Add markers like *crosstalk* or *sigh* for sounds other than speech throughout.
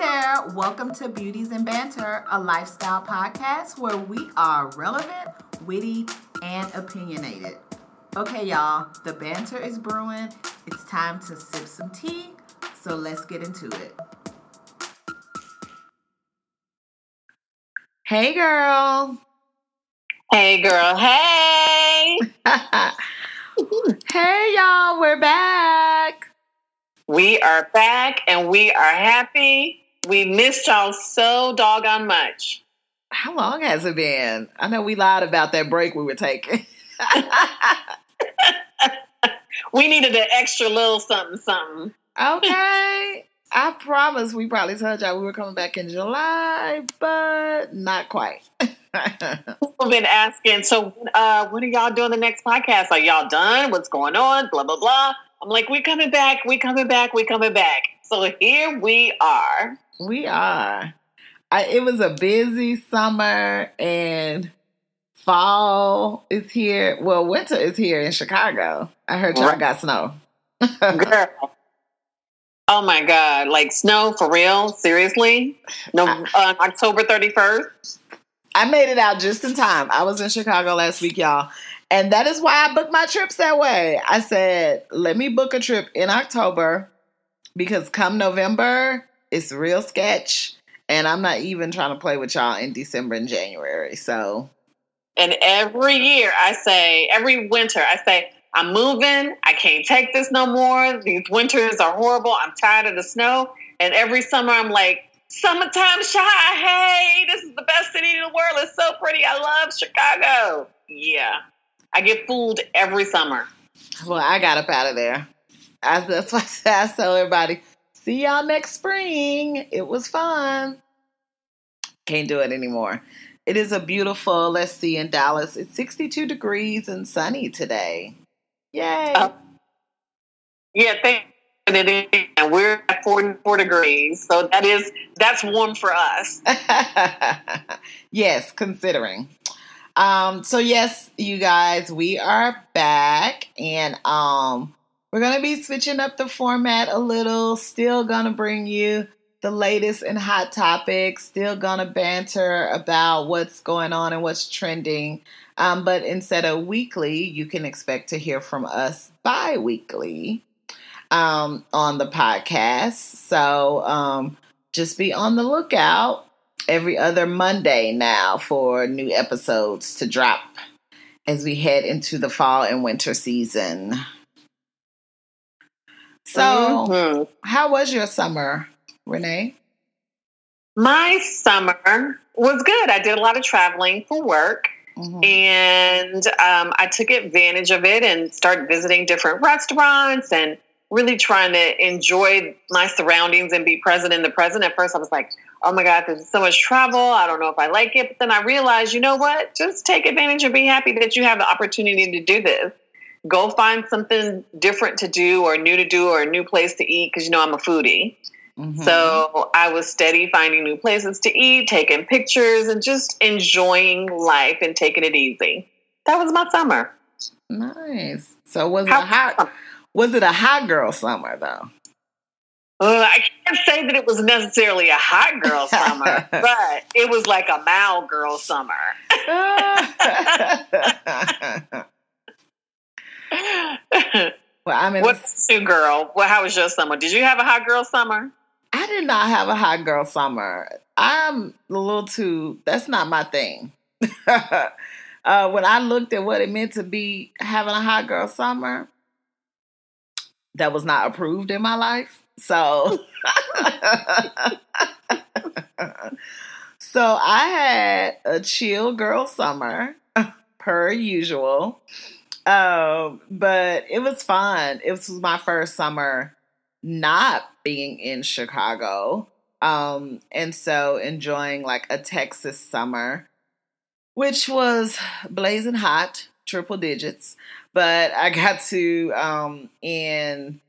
there, welcome to Beauties and Banter, a lifestyle podcast where we are relevant, witty, and opinionated. Okay, y'all, the banter is brewing. It's time to sip some tea, so let's get into it. Hey, girl. Hey, girl. Hey. *laughs* hey, y'all, we're back. We are back and we are happy. We missed y'all so doggone much. How long has it been? I know we lied about that break we were taking. *laughs* we needed an extra little something, something. Okay. I promise we probably told y'all we were coming back in July, but not quite. *laughs* People been asking, so uh, when are y'all doing the next podcast? Are y'all done? What's going on? Blah blah blah. I'm like, we coming back, we coming back, we coming back. So here we are. We are. I, it was a busy summer and fall is here. Well, winter is here in Chicago. I heard y'all got snow. Girl. Oh my God. Like snow for real? Seriously? No, uh, October 31st? I made it out just in time. I was in Chicago last week, y'all. And that is why I booked my trips that way. I said, let me book a trip in October because come November, it's real sketch. And I'm not even trying to play with y'all in December and January. So. And every year I say, every winter, I say, I'm moving. I can't take this no more. These winters are horrible. I'm tired of the snow. And every summer I'm like, summertime Chi. Hey, this is the best city in the world. It's so pretty. I love Chicago. Yeah. I get fooled every summer. Well, I got up out of there. I, that's why I tell everybody, see y'all next spring. It was fun. Can't do it anymore. It is a beautiful, let's see, in Dallas, it's 62 degrees and sunny today. Yay. Uh, yeah, thank you. and we're at 44 degrees. So that is, that's warm for us. *laughs* yes, considering. Um, so yes, you guys, we are back and um we're gonna be switching up the format a little, still gonna bring you the latest and hot topics, still gonna banter about what's going on and what's trending. Um, but instead of weekly, you can expect to hear from us bi weekly um, on the podcast. So um, just be on the lookout every other Monday now for new episodes to drop as we head into the fall and winter season. So, mm-hmm. how was your summer, Renee? My summer was good. I did a lot of traveling for work. Mm-hmm. And um, I took advantage of it and started visiting different restaurants and really trying to enjoy my surroundings and be present in the present. At first, I was like, oh my God, there's so much travel. I don't know if I like it. But then I realized, you know what? Just take advantage and be happy that you have the opportunity to do this. Go find something different to do or new to do or a new place to eat because you know I'm a foodie. Mm-hmm. So I was steady finding new places to eat, taking pictures, and just enjoying life and taking it easy. That was my summer. Nice. So was How, it hot? Was it a hot girl summer though? Uh, I can't say that it was necessarily a hot girl *laughs* summer, but it was like a mild girl summer. *laughs* *laughs* *laughs* well, I mean, what's new girl? Well, how was your summer? Did you have a hot girl summer? I did not have a hot girl summer. I'm a little too. That's not my thing. *laughs* uh, when I looked at what it meant to be having a hot girl summer, that was not approved in my life. So, *laughs* so I had a chill girl summer per usual. Um, but it was fun. It was my first summer not being in Chicago. Um, and so enjoying like a Texas summer, which was blazing hot, triple digits. But I got to um in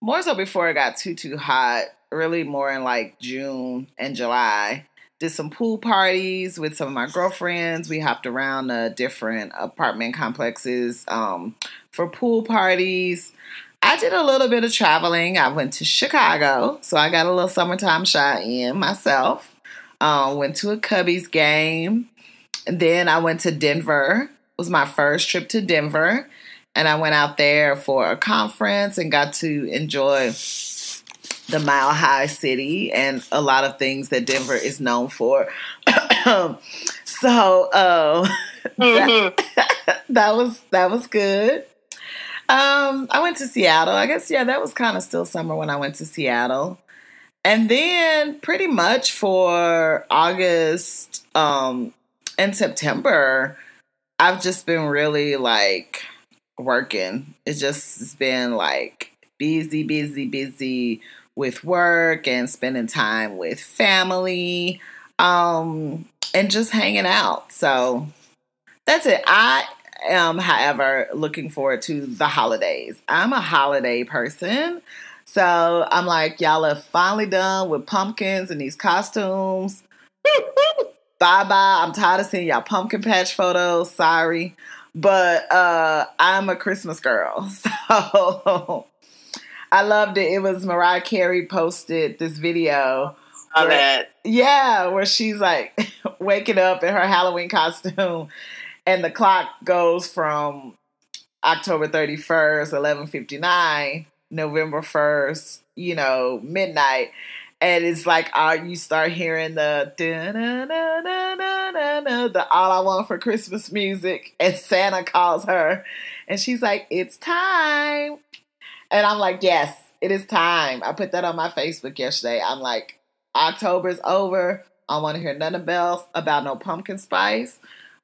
more so before it got too too hot, really more in like June and July. Did some pool parties with some of my girlfriends. We hopped around uh, different apartment complexes um, for pool parties. I did a little bit of traveling. I went to Chicago, so I got a little summertime shot in myself. Um, went to a Cubbies game. And then I went to Denver. It was my first trip to Denver. And I went out there for a conference and got to enjoy the Mile High City and a lot of things that Denver is known for. *clears throat* so *laughs* uh, mm-hmm. that, *laughs* that was that was good. Um, I went to Seattle. I guess yeah, that was kind of still summer when I went to Seattle. And then pretty much for August um and September, I've just been really like working. It's just it's been like busy, busy, busy with work and spending time with family um and just hanging out. So that's it. I am, however, looking forward to the holidays. I'm a holiday person. So I'm like, y'all are finally done with pumpkins and these costumes. *laughs* bye bye. I'm tired of seeing y'all pumpkin patch photos. Sorry. But uh I'm a Christmas girl. *laughs* So I loved it. It was Mariah Carey posted this video. Where, yeah, where she's like *laughs* waking up in her Halloween costume and the clock goes from October 31st, 11:59, November 1st, you know, midnight. And it's like uh, you start hearing the the all I want for Christmas music, and Santa calls her, and she's like, "It's time," and I'm like, "Yes, it is time." I put that on my Facebook yesterday. I'm like, October's over. I want to hear none nothing else about no pumpkin spice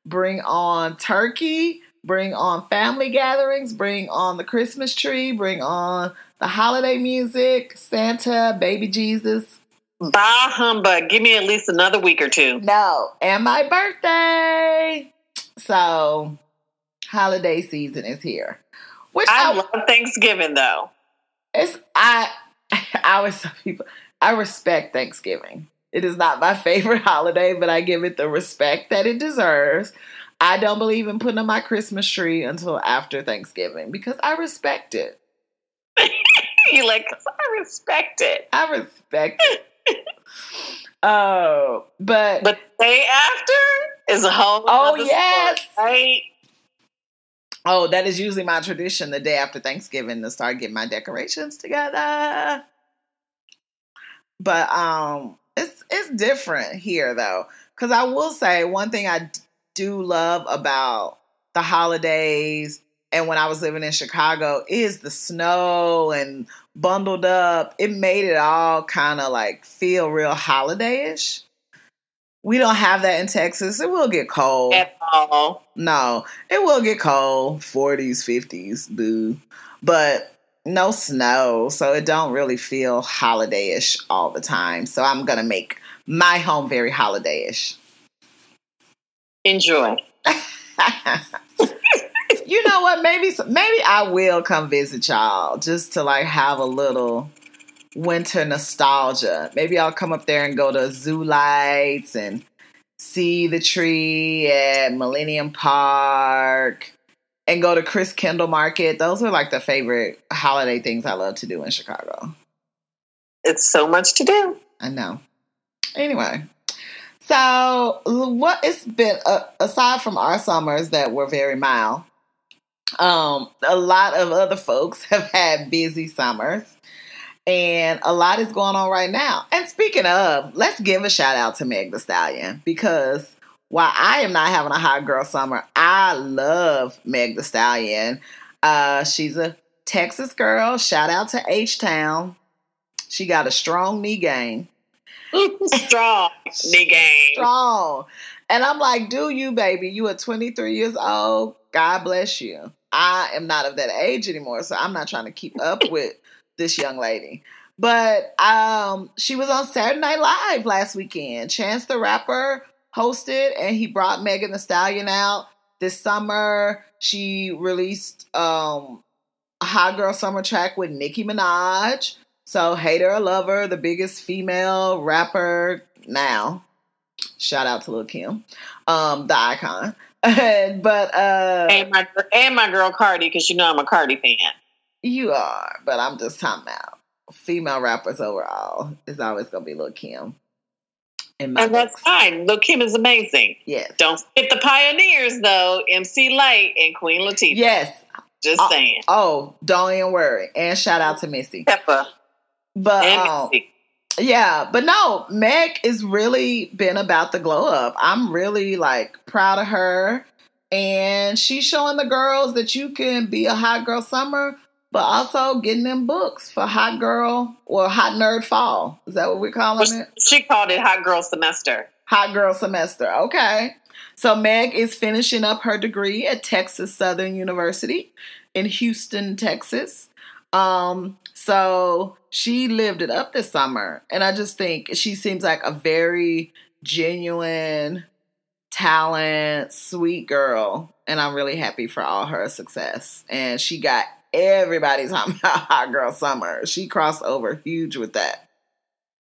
bring on turkey, bring on family gatherings, bring on the Christmas tree, bring on the holiday music, Santa, baby Jesus. Bah humbug. Give me at least another week or two. No, and my birthday. So, holiday season is here. Which I, I love Thanksgiving though. It's I *laughs* I always tell people I respect Thanksgiving. It is not my *laughs* favorite holiday, but I give it the respect that it deserves. I don't believe in putting up my Christmas tree until after Thanksgiving because I respect it. *laughs* you like, I respect it. I respect it. Oh, but but the day after is a whole. Oh yes, story, right. Oh, that is usually my tradition. The day after Thanksgiving to start getting my decorations together. But um, it's it's different here though, because I will say one thing I do love about the holidays and when I was living in Chicago is the snow and bundled up. It made it all kind of like feel real holidayish. We don't have that in Texas. It will get cold. At all. No, it will get cold. 40s, 50s, boo. But no snow, so it don't really feel holidayish all the time. So I'm gonna make my home very holidayish. Enjoy. *laughs* you know what? Maybe maybe I will come visit y'all just to like have a little winter nostalgia. Maybe I'll come up there and go to Zoo Lights and see the tree at Millennium Park and go to Christkindlmarket. Those are like the favorite holiday things I love to do in Chicago. It's so much to do. I know. Anyway, so what it's been uh, aside from our summers that were very mild, um, a lot of other folks *laughs* have had busy summers. And a lot is going on right now. And speaking of, let's give a shout out to Meg Thee Stallion because while I am not having a hot girl summer, I love Meg Thee Stallion. Uh, she's a Texas girl. Shout out to H Town. She got a strong knee game. *laughs* strong knee game. Strong. And I'm like, do you, baby? You are 23 years old. God bless you. I am not of that age anymore, so I'm not trying to keep up *laughs* with this young lady. But um, she was on Saturday Night Live last weekend. Chance the Rapper hosted, and he brought Megan Thee Stallion out this summer. She released um, a Hot Girl Summer track with Nicki Minaj. So, hater or lover, the biggest female rapper now. Shout out to Lil Kim, um, the icon. *laughs* but uh, and my and my girl Cardi, because you know I'm a Cardi fan. You are, but I'm just talking about female rappers overall. It's always gonna be Lil Kim. And that's fine. Lil Kim is amazing. Yes. Don't forget the pioneers though, MC Lyte and Queen Latifah. Yes. Just oh, saying. Oh, don't even worry. And shout out to Missy. Pepa. But um, yeah, but no, Meg is really been about the glow up. I'm really like proud of her. And she's showing the girls that you can be a hot girl summer, but also getting them books for hot girl or hot nerd fall. Is that what we're calling well, it? She called it hot girl semester. Hot girl semester. Okay. So Meg is finishing up her degree at Texas Southern University in Houston, Texas. Um, so she lived it up this summer. And I just think she seems like a very genuine talent, sweet girl, and I'm really happy for all her success. And she got everybody talking about *laughs* Hot Girl Summer. She crossed over huge with that.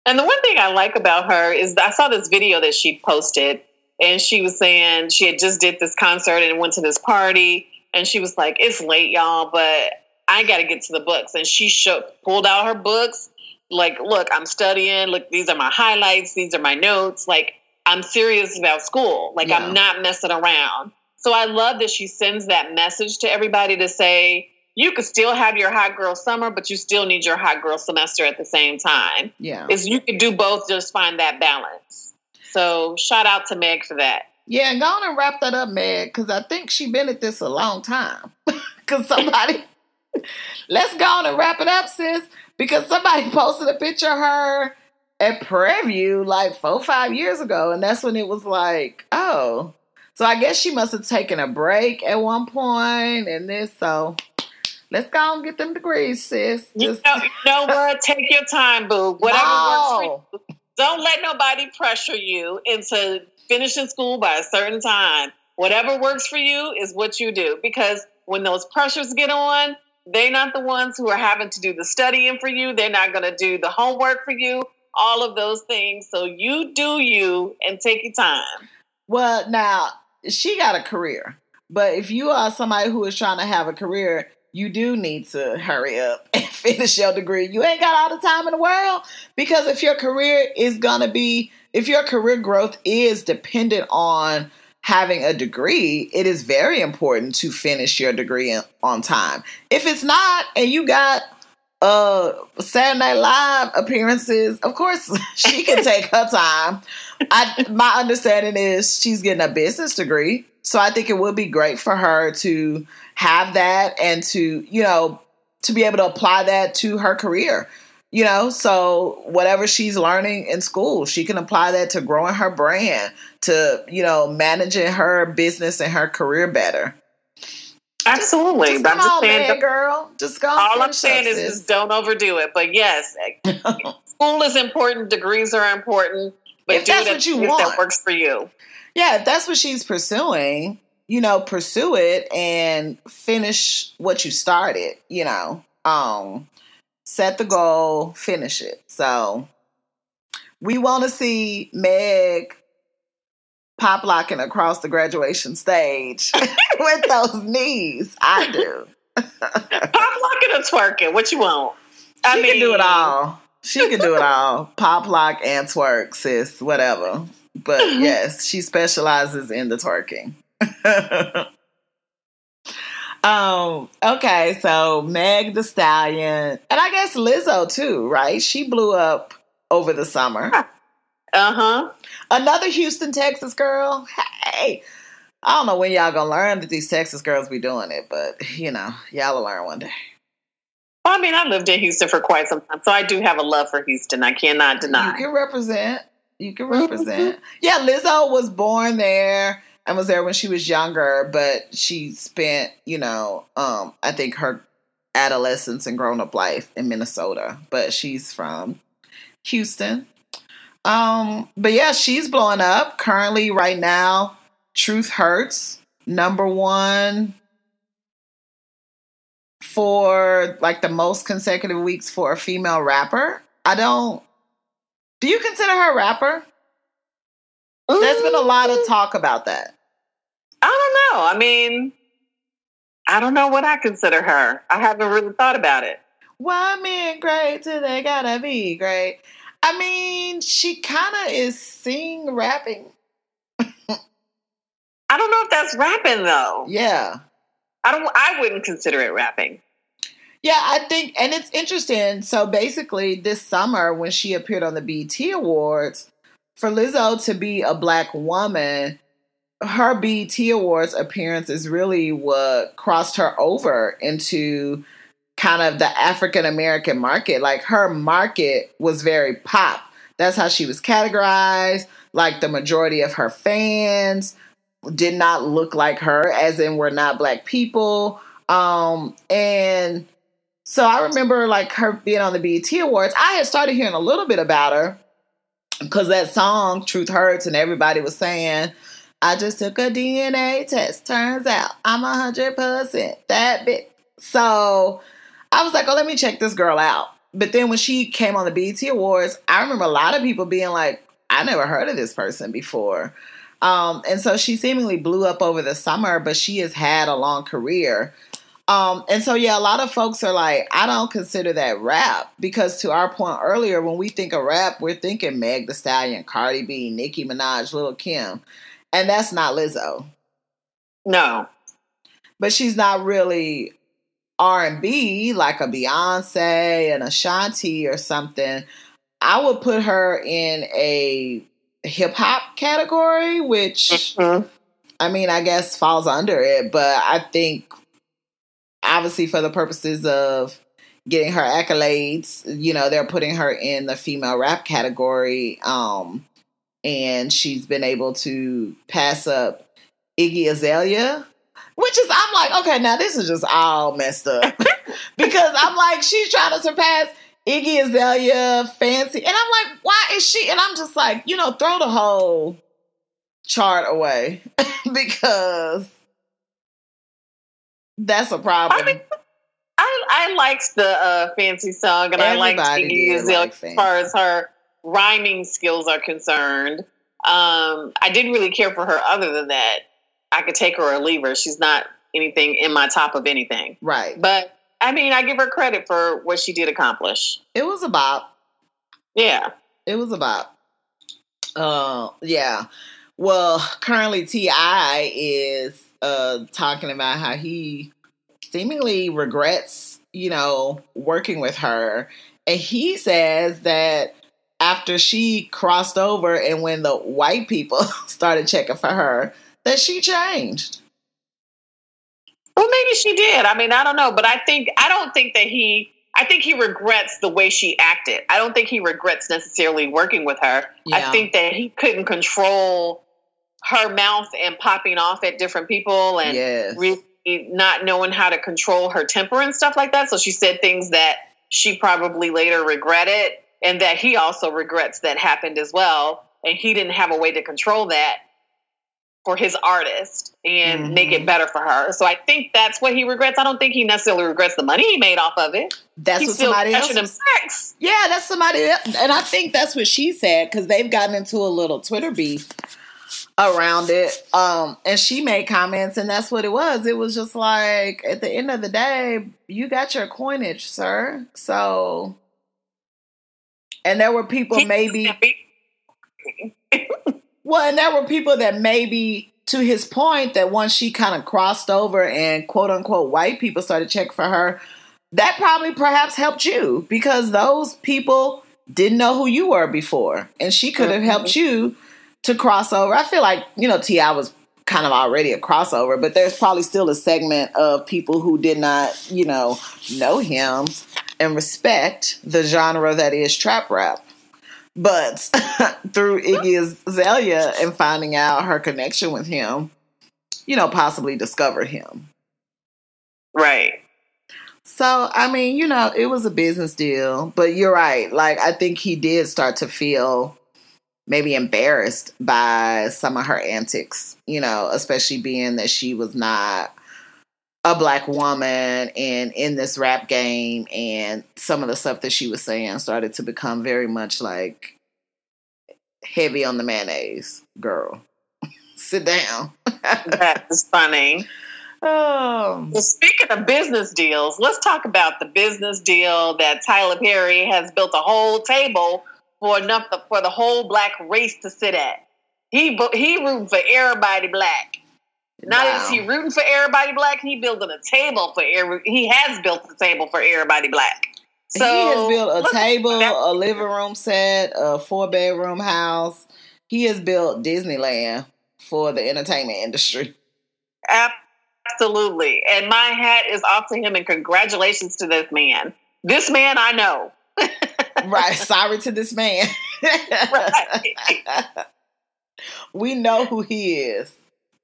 And the one thing I like about her is I saw this video that she posted, and she was saying she had just did this concert and went to this party, and she was like, "It's late, y'all, but I got to get to the books." And she showed, pulled out her books, like, "Look, I'm studying. Look, these are my highlights. These are my notes. Like, I'm serious about school. Like yeah. I'm not messing around. So I love that she sends that message to everybody to say, you could still have your hot girl summer, but you still need your hot girl semester at the same time. Yeah. Is you could do both, just find that balance. So shout out to Meg for that. Yeah, go on and wrap that up, Meg, because I think she's been at this a long time. *laughs* Because somebody, *laughs* let's go on and wrap it up, sis. Because somebody *laughs* posted a picture of her at Prairie View like four, five years ago. And that's when it was like, oh. So I guess she must have taken a break at one point and this. So let's go and get them degrees, sis. Just... You, know, you know what? Take your time, boo. Whatever no. works for you. Don't let nobody pressure you into finishing school by a certain time. Whatever works for you is what you do. Because when those pressures get on, they're not the ones who are having to do the studying for you. They're not going to do the homework for you all of those things. So you do you and take your time. Well, now she got a career, but if you are somebody who is trying to have a career, you do need to hurry up *laughs* and finish your degree. You ain't got all the time in the world because if your career is going to be, if your career growth is dependent on having a degree, it is very important to finish your degree on time. If it's not, and you got uh Saturday Night Live appearances, of course *laughs* she can take her time. I my understanding is she's getting a business degree. So I think it would be great for her to have that and to, you know, to be able to apply that to her career. You know, so whatever she's learning in school, she can apply that to growing her brand, to, you know, managing her business and her career better. Absolutely. Just, just I'm just saying, man, girl. Just go. All I'm saying is, just don't overdo it. But yes, *laughs* school is important. Degrees are important. But if do that's what you want, that works for you. Yeah, if that's what she's pursuing, you know, pursue it and finish what you started. You know, um, set the goal, finish it. So we want to see Meg pop locking across the graduation stage *laughs* *laughs* with those knees. I do. *laughs* pop locking or twerking? What you want? I she mean, can do it all. She can do it all. *laughs* Pop lock and twerk, sis. Whatever. But yes, she specializes in the twerking. um. Okay. So Meg Thee Stallion, and I guess Lizzo too, right? She blew up over the summer. Uh huh. Another Houston, Texas girl. Hey, I don't know when y'all gonna learn that these Texas girls be doing it, but you know, y'all will learn one day. Well, I mean, I lived in Houston for quite some time, so I do have a love for Houston. I cannot deny. You can represent. You can represent. Mm-hmm. Yeah, Lizzo was born there and was there when she was younger, but she spent, you know, um, I think her adolescence and grown up life in Minnesota, but she's from Houston. Um, but yeah, she's blowing up currently right now. Truth Hurts, number one for like the most consecutive weeks for a female rapper. I don't. Do you consider her a rapper? There's been a lot of mm. talk about that. I don't know. I mean, I don't know what I consider her. I haven't really thought about it. Why men great till they gotta be great? I mean, she kind of is sing rapping. I don't know if that's rapping though. Yeah. I don't I wouldn't consider it rapping. Yeah, I think and it's interesting. So basically this summer when she appeared on the BET Awards, for Lizzo to be a black woman, her BET Awards appearance is really what crossed her over into kind of the African American market. Like her market was very pop. That's how she was categorized. Like the majority of her fans did not look like her, as in were not black people. Um, and so I remember like her being on the BET Awards. I had started hearing a little bit about her because that song Truth Hurts and everybody was saying, I just took a DNA test. Turns out I'm a hundred percent that bit. So I was like, oh, let me check this girl out. But then when she came on the BET Awards, I remember a lot of people being like, I never heard of this person before. Um, and so she seemingly blew up over the summer, but she has had a long career. Um, and so, yeah, a lot of folks are like, I don't consider that rap because, to our point earlier, when we think of rap, we're thinking Meg Thee Stallion, Cardi B, Nicki Minaj, Lil Kim, and that's not Lizzo. No, but she's not really R and B like a Beyonce and Ashanti or something. I would put her in a hip hop category, which mm-hmm. I mean, I guess falls under it, but I think obviously for the purposes of getting her accolades, you know, they're putting her in the female rap category. Um, and she's been able to pass up Iggy Azalea, which is I'm like, okay, now this is just all messed up. *laughs* because I'm like, she's trying to surpass Iggy Azalea, Fancy. And I'm like, why is she? And I'm just like, you know, throw the whole chart away *laughs* because that's a problem. I mean, I, I liked the uh, fancy song, and Everybody I liked Iggy Azalea like as far as her rhyming skills are concerned. Um, I didn't really care for her other than that. I could take her or leave her. She's not anything in my top of anything. Right. But I mean, I give her credit for what she did accomplish. It was about. Yeah. It was about. Uh, yeah. Well, currently T.I. is uh, talking about how he seemingly regrets, you know, working with her. And he says that after she crossed over and when the white people *laughs* started checking for her, that she changed. Well, maybe she did. I mean, I don't know, but I think I don't think that he I think he regrets the way she acted. I don't think he regrets necessarily working with her. Yeah. I think that he couldn't control her mouth and popping off at different people and yes. really not knowing how to control her temper and stuff like that. So she said things that she probably later regretted and that he also regrets that happened as well. And he didn't have a way to control that for his artist and mm-hmm. make it better for her. So I think that's what he regrets. I don't think he necessarily regrets the money he made off of it. That's He's what somebody else. Sex. Yeah, that's somebody else. And I think that's what she said because they've gotten into a little Twitter beef around it. Um, and she made comments, and that's what it was. It was just like at the end of the day, you got your coinage, sir. So, and there were people maybe. *laughs* well, and there were people that maybe, to his point, that once she kind of crossed over and quote unquote white people started checking for her, that probably perhaps helped you because those people didn't know who you were before, and she could have mm-hmm. helped you to cross over. I feel like, you know, T.I. was kind of already a crossover, but there's probably still a segment of people who did not, you know, know him and respect the genre that is trap rap. But *laughs* through Iggy Azalea and finding out her connection with him, you know, possibly discovered him. Right. So, I mean, you know, it was a business deal, but you're right. Like, I think he did start to feel maybe embarrassed by some of her antics, you know, especially being that she was not a black woman and in this rap game and some of the stuff that she was saying started to become very much like heavy on the mayonnaise girl *laughs* sit down *laughs* that's funny Um, well, speaking of business deals, let's talk about the business deal that Tyler Perry has built a whole table for enough for the whole black race to sit at. He he rooting for everybody black. Not wow. is he rooting for everybody black, he building a table for every. He has built a table for everybody black. So he has built a table, a living room set, a four bedroom house. He has built Disneyland for the entertainment industry. Absolutely. And my hat is off to him and congratulations to this man. This man I know. *laughs* right. Sorry to this man. right. *laughs* we know who he is.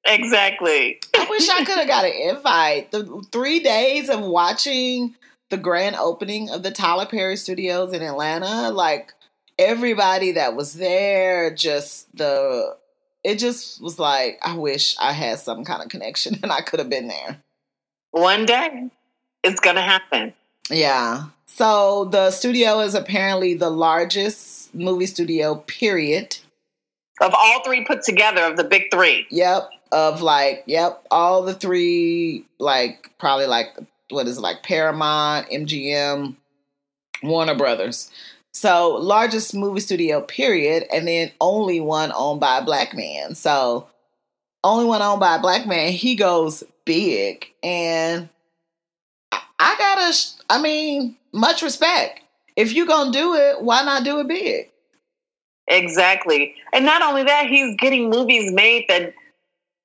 Exactly. I wish I could have got an invite. The three days of watching the grand opening of the Tyler Perry Studios in Atlanta, like everybody that was there, just the it just was like I wish I had some kind of connection and I could have been there. One day, it's gonna happen. Yeah. So the studio is apparently the largest movie studio, period. Of all three put together, of the big three. Yep. Of like, yep, all the three, like probably like what is it, like Paramount, MGM, Warner Brothers. So largest movie studio, period, and then only one owned by a black man. So only one owned by a black man. He goes big, and I gotta. I mean, much respect. If you're gonna do it, why not do it big? Exactly. And not only that, he's getting movies made that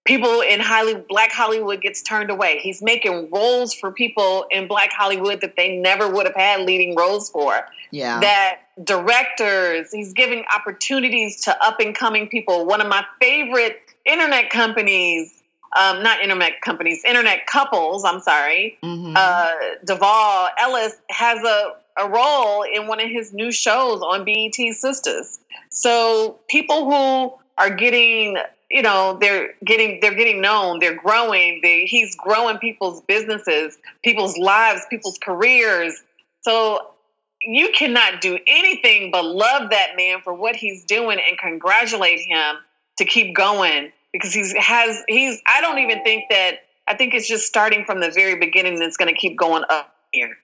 people in highly black Hollywood gets turned away. He's making roles for people in black Hollywood that they never would have had leading roles for. Yeah. That directors, he's giving opportunities to up and coming people. One of my favorite internet companies um, not internet companies, internet couples, I'm sorry, mm-hmm. uh, DeVale Ellis has a, a role in one of his new shows on BET Sistas. So people who are getting, you know, they're getting they're getting known, they're growing. They, he's growing people's businesses, people's lives, people's careers. So you cannot do anything but love that man for what he's doing and congratulate him to keep going because he's has he's I don't even think that I think it's just starting from the very beginning it's going to keep going up here.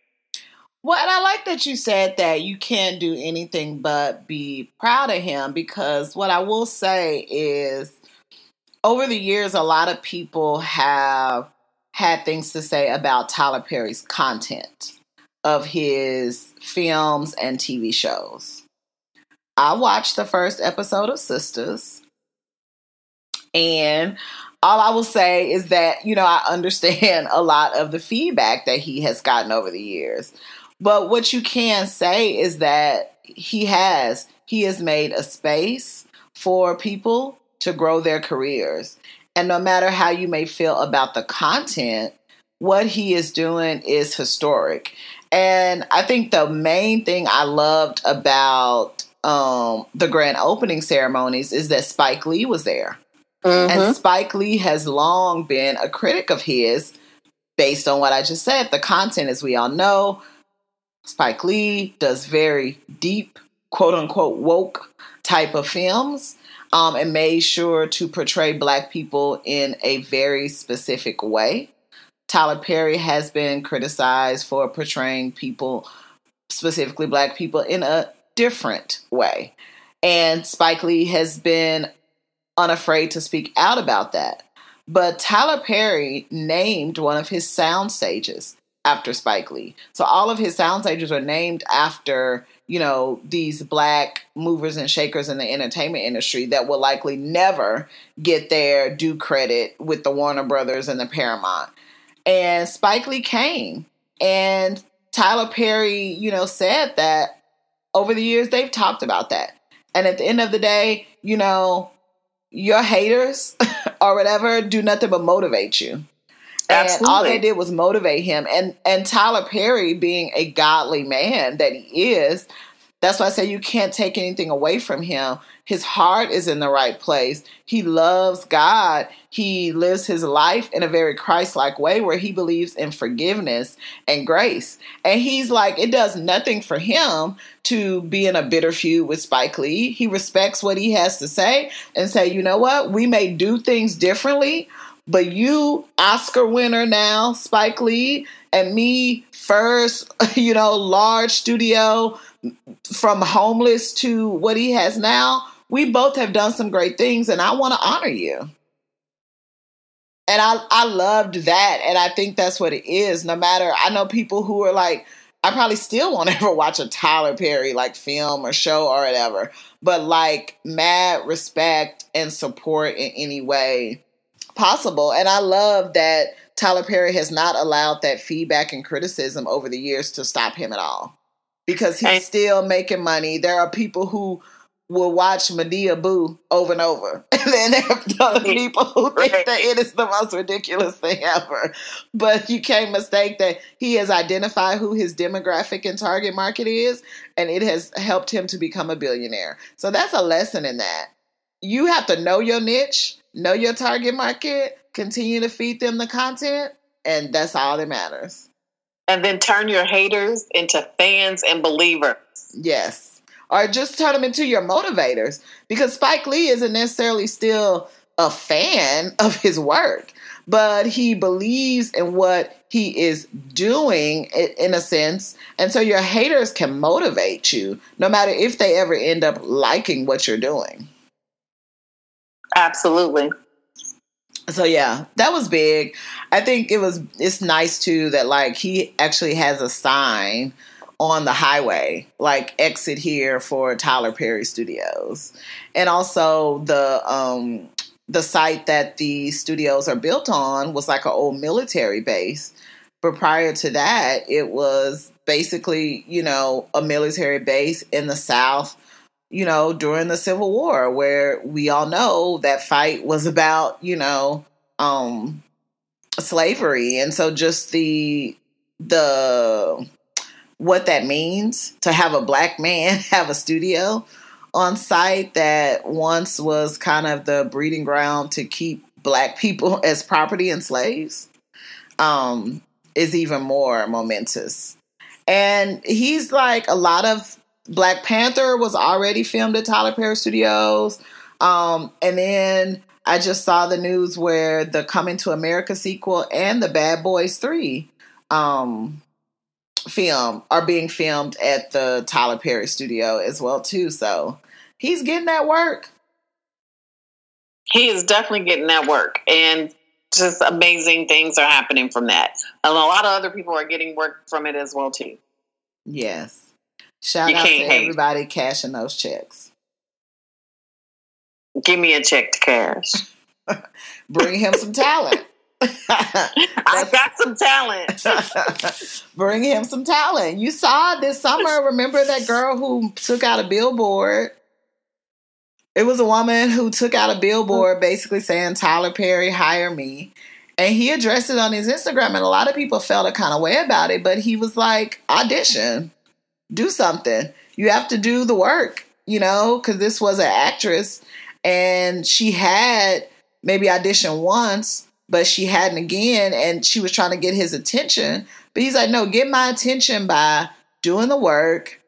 Well, and I like that you said that you can't do anything but be proud of him because what I will say is over the years a lot of people have had things to say about Tyler Perry's content of his films and TV shows. I watched the first episode of Sistas, and all I will say is that, you know, I understand *laughs* a lot of the feedback that he has gotten over the years. But what you can say is that he has he has made a space for people to grow their careers. And no matter how you may feel about the content, what he is doing is historic. And I think the main thing I loved about um, the grand opening ceremonies is that Spike Lee was there. Mm-hmm. And Spike Lee has long been a critic of his based on what I just said. The content, as we all know, Spike Lee does very deep, quote unquote, woke type of films um, and made sure to portray black people in a very specific way. Tyler Perry has been criticized for portraying people, specifically black people, in a different way. And Spike Lee has been unafraid to speak out about that. But Tyler Perry named one of his sound stages after Spike Lee. So all of his sound stages are named after, you know, these black movers and shakers in the entertainment industry that will likely never get their due credit with the Warner Brothers and the Paramount. And Spike Lee came and Tyler Perry, you know, said that over the years they've talked about that. And at the end of the day, you know, your haters *laughs* or whatever do nothing but motivate you. Absolutely. And all they did was motivate him. And and Tyler Perry being a godly man that he is, that's why I say you can't take anything away from him. His heart is in the right place. He loves God. He lives his life in a very Christ like way where he believes in forgiveness and grace. And he's like, it does nothing for him to be in a bitter feud with Spike Lee. He respects what he has to say and say, you know what? We may do things differently, But you, Oscar winner now, Spike Lee, and me, first, *laughs* you know, large studio from homeless to what he has now, we both have done some great things, and I want to honor you. And I, I loved that. And I think that's what it is. No matter, I know people who are like, I probably still won't *laughs* ever watch a Tyler Perry like film or show or whatever, but like mad respect and support in any way possible. And I love that Tyler Perry has not allowed that feedback and criticism over the years to stop him at all because he's still making money. There are people who will watch Madea Boo over and over. *laughs* And then there are *laughs* other people who think that it is the most ridiculous thing ever. But you can't mistake that he has identified who his demographic and target market is, and it has helped him to become a billionaire. So that's a lesson in that. You have to know your niche, know your target market, continue to feed them the content, and that's all that matters. And then turn your haters into fans and believers. Yes or just turn them into your motivators because Spike Lee isn't necessarily still a fan *laughs* of his work, but he believes in what he is doing in a sense. And so your haters can motivate you no matter if they ever end up liking what you're doing. Absolutely. So yeah, that was big. I think it was it's nice too that like he actually has a sign on the highway, like exit here for Tyler Perry Studios. And also the um the site that the studios are built on was like an old military base. But prior to that, it was basically, you know, a military base in the South, you know, during the Civil War, where we all know that fight was about, you know, um slavery. And so just the the what that means to have a black man *laughs* have a studio on site that once was kind of the breeding ground to keep black people *laughs* as property and slaves um, is even more momentous. And he's like a lot of Black Panther was already filmed at Tyler Perry Studios. Um, and then I just saw the news where the Coming to America sequel and the Bad Boys 3 um, film are being filmed at the Tyler Perry studio as well too. So he's getting that work. He is definitely getting that work and just amazing things are happening from that. And a lot of other people are getting work from it as well too. Yes. Shout you out to hate. everybody cashing those checks. Give me a check to cash. *laughs* Bring him some talent. *laughs* I got some talent. *laughs* Bring him some talent. You saw this summer. Remember that girl who took out a billboard? It was a woman who took out a billboard mm. basically saying, Tyler Perry, hire me. And he addressed it on his Instagram, and a lot of people felt a kind of way about it, but he was like, audition, do something. You have to do the work, you know, because this was an actress and she had maybe audition once but she hadn't again and she was trying to get his attention but he's like no get my attention by doing the work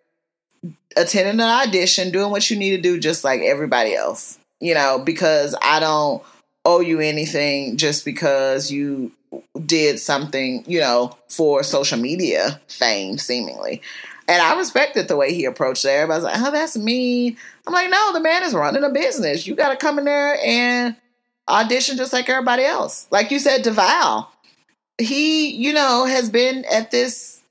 attending an audition doing what you need to do just like everybody else you know because i don't owe you anything just because you did something you know for social media fame seemingly and I respected the way he approached it. Everybody's like, oh, that's mean. I'm like, no, the man is running a business. You got to come in there and audition just like everybody else. Like you said, DeVale, he, you know, has been at this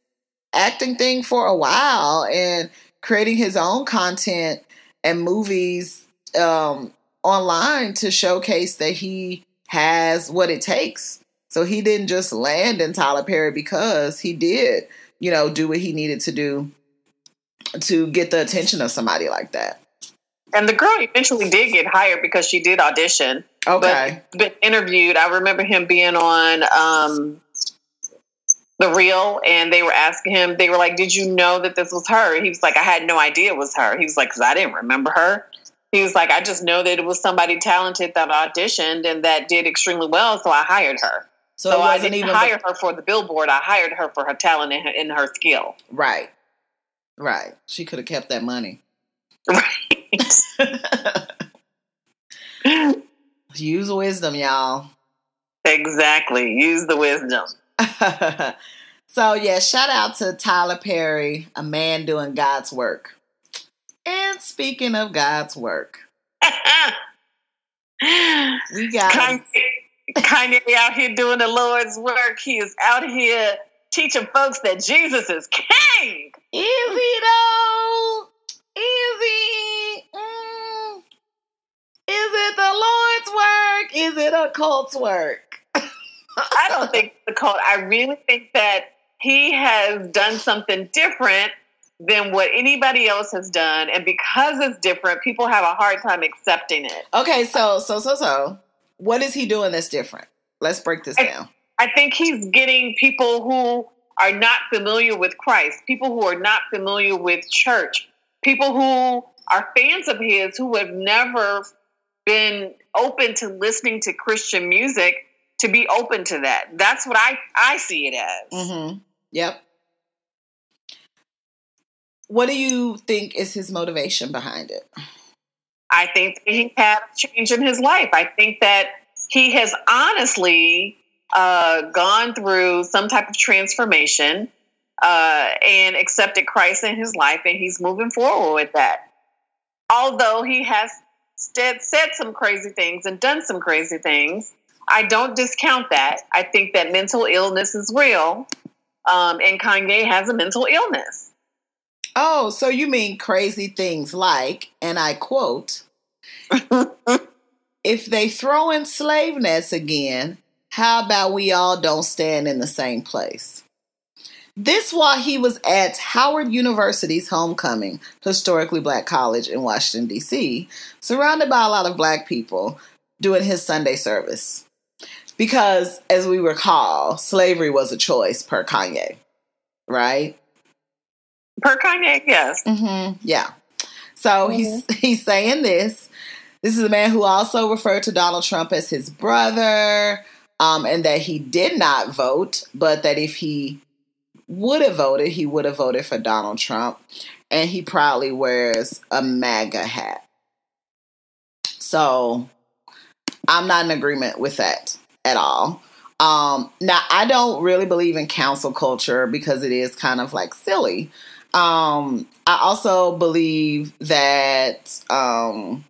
acting thing for a while and creating his own content and movies um, online to showcase that he has what it takes. So he didn't just land in Tyler Perry because he did, you know, do what he needed to do to get the attention of somebody like that. And the girl eventually did get hired because she did audition. Okay. But been interviewed. I remember him being on um, the real, and they were asking him. They were like, "Did you know that this was her?" He was like, "I had no idea it was her." He was like, "Cause I didn't remember her." He was like, "I just know that it was somebody talented that auditioned and that did extremely well, so I hired her." So, so I didn't even hire her for the billboard. I hired her for her talent and her, and her skill. Right. Right. She could have kept that money. Right. *laughs* Use wisdom, y'all. Exactly. Use the wisdom. *laughs* so yeah, shout out to Tyler Perry, a man doing God's work. And speaking of God's work, *laughs* we got Kanye out here doing the Lord's work. He is out here teaching folks that Jesus is king. Is he though? Is he? Mm. Is it the Lord's work? Is it a cult's work? I don't think it's a cult. I really think that he has done something different than what anybody else has done. And because it's different, people have a hard time accepting it. Okay, so so so so what is he doing that's different? Let's break this I, down. I think he's getting people who are not familiar with Christ, people who are not familiar with church, people who are fans of his who have never been open to listening to Christian music to be open to that. That's what I I see it as. Mm-hmm. Yep. What do you think is his motivation behind it? I think he had a change in his life. I think that he has honestly uh, gone through some type of transformation uh, and accepted Christ in his life, and he's moving forward with that. Although he has said, said some crazy things and done some crazy things, I don't discount that. I think that mental illness is real, um, and Kanye has a mental illness. Oh, so you mean crazy things like, and I quote, *laughs* if they throw in slave nets again, how about we all don't stand in the same place? This while he was at Howard University's homecoming, historically black college in Washington, D.C., surrounded by a lot of black people doing his Sunday service. Because, as we recall, slavery was a choice per Kanye, right? Per Kanye, yes. Mm-hmm. Yeah. So mm-hmm. he's *laughs* he's saying this. This is a man who also referred to Donald Trump as his brother, um, and that he did not vote, but that if he would have voted, he would have voted for Donald Trump. And he proudly wears a MAGA hat. So I'm not in agreement with that at all. Um, now, I don't really believe in cancel culture because it is kind of like silly. Um, I also believe that um,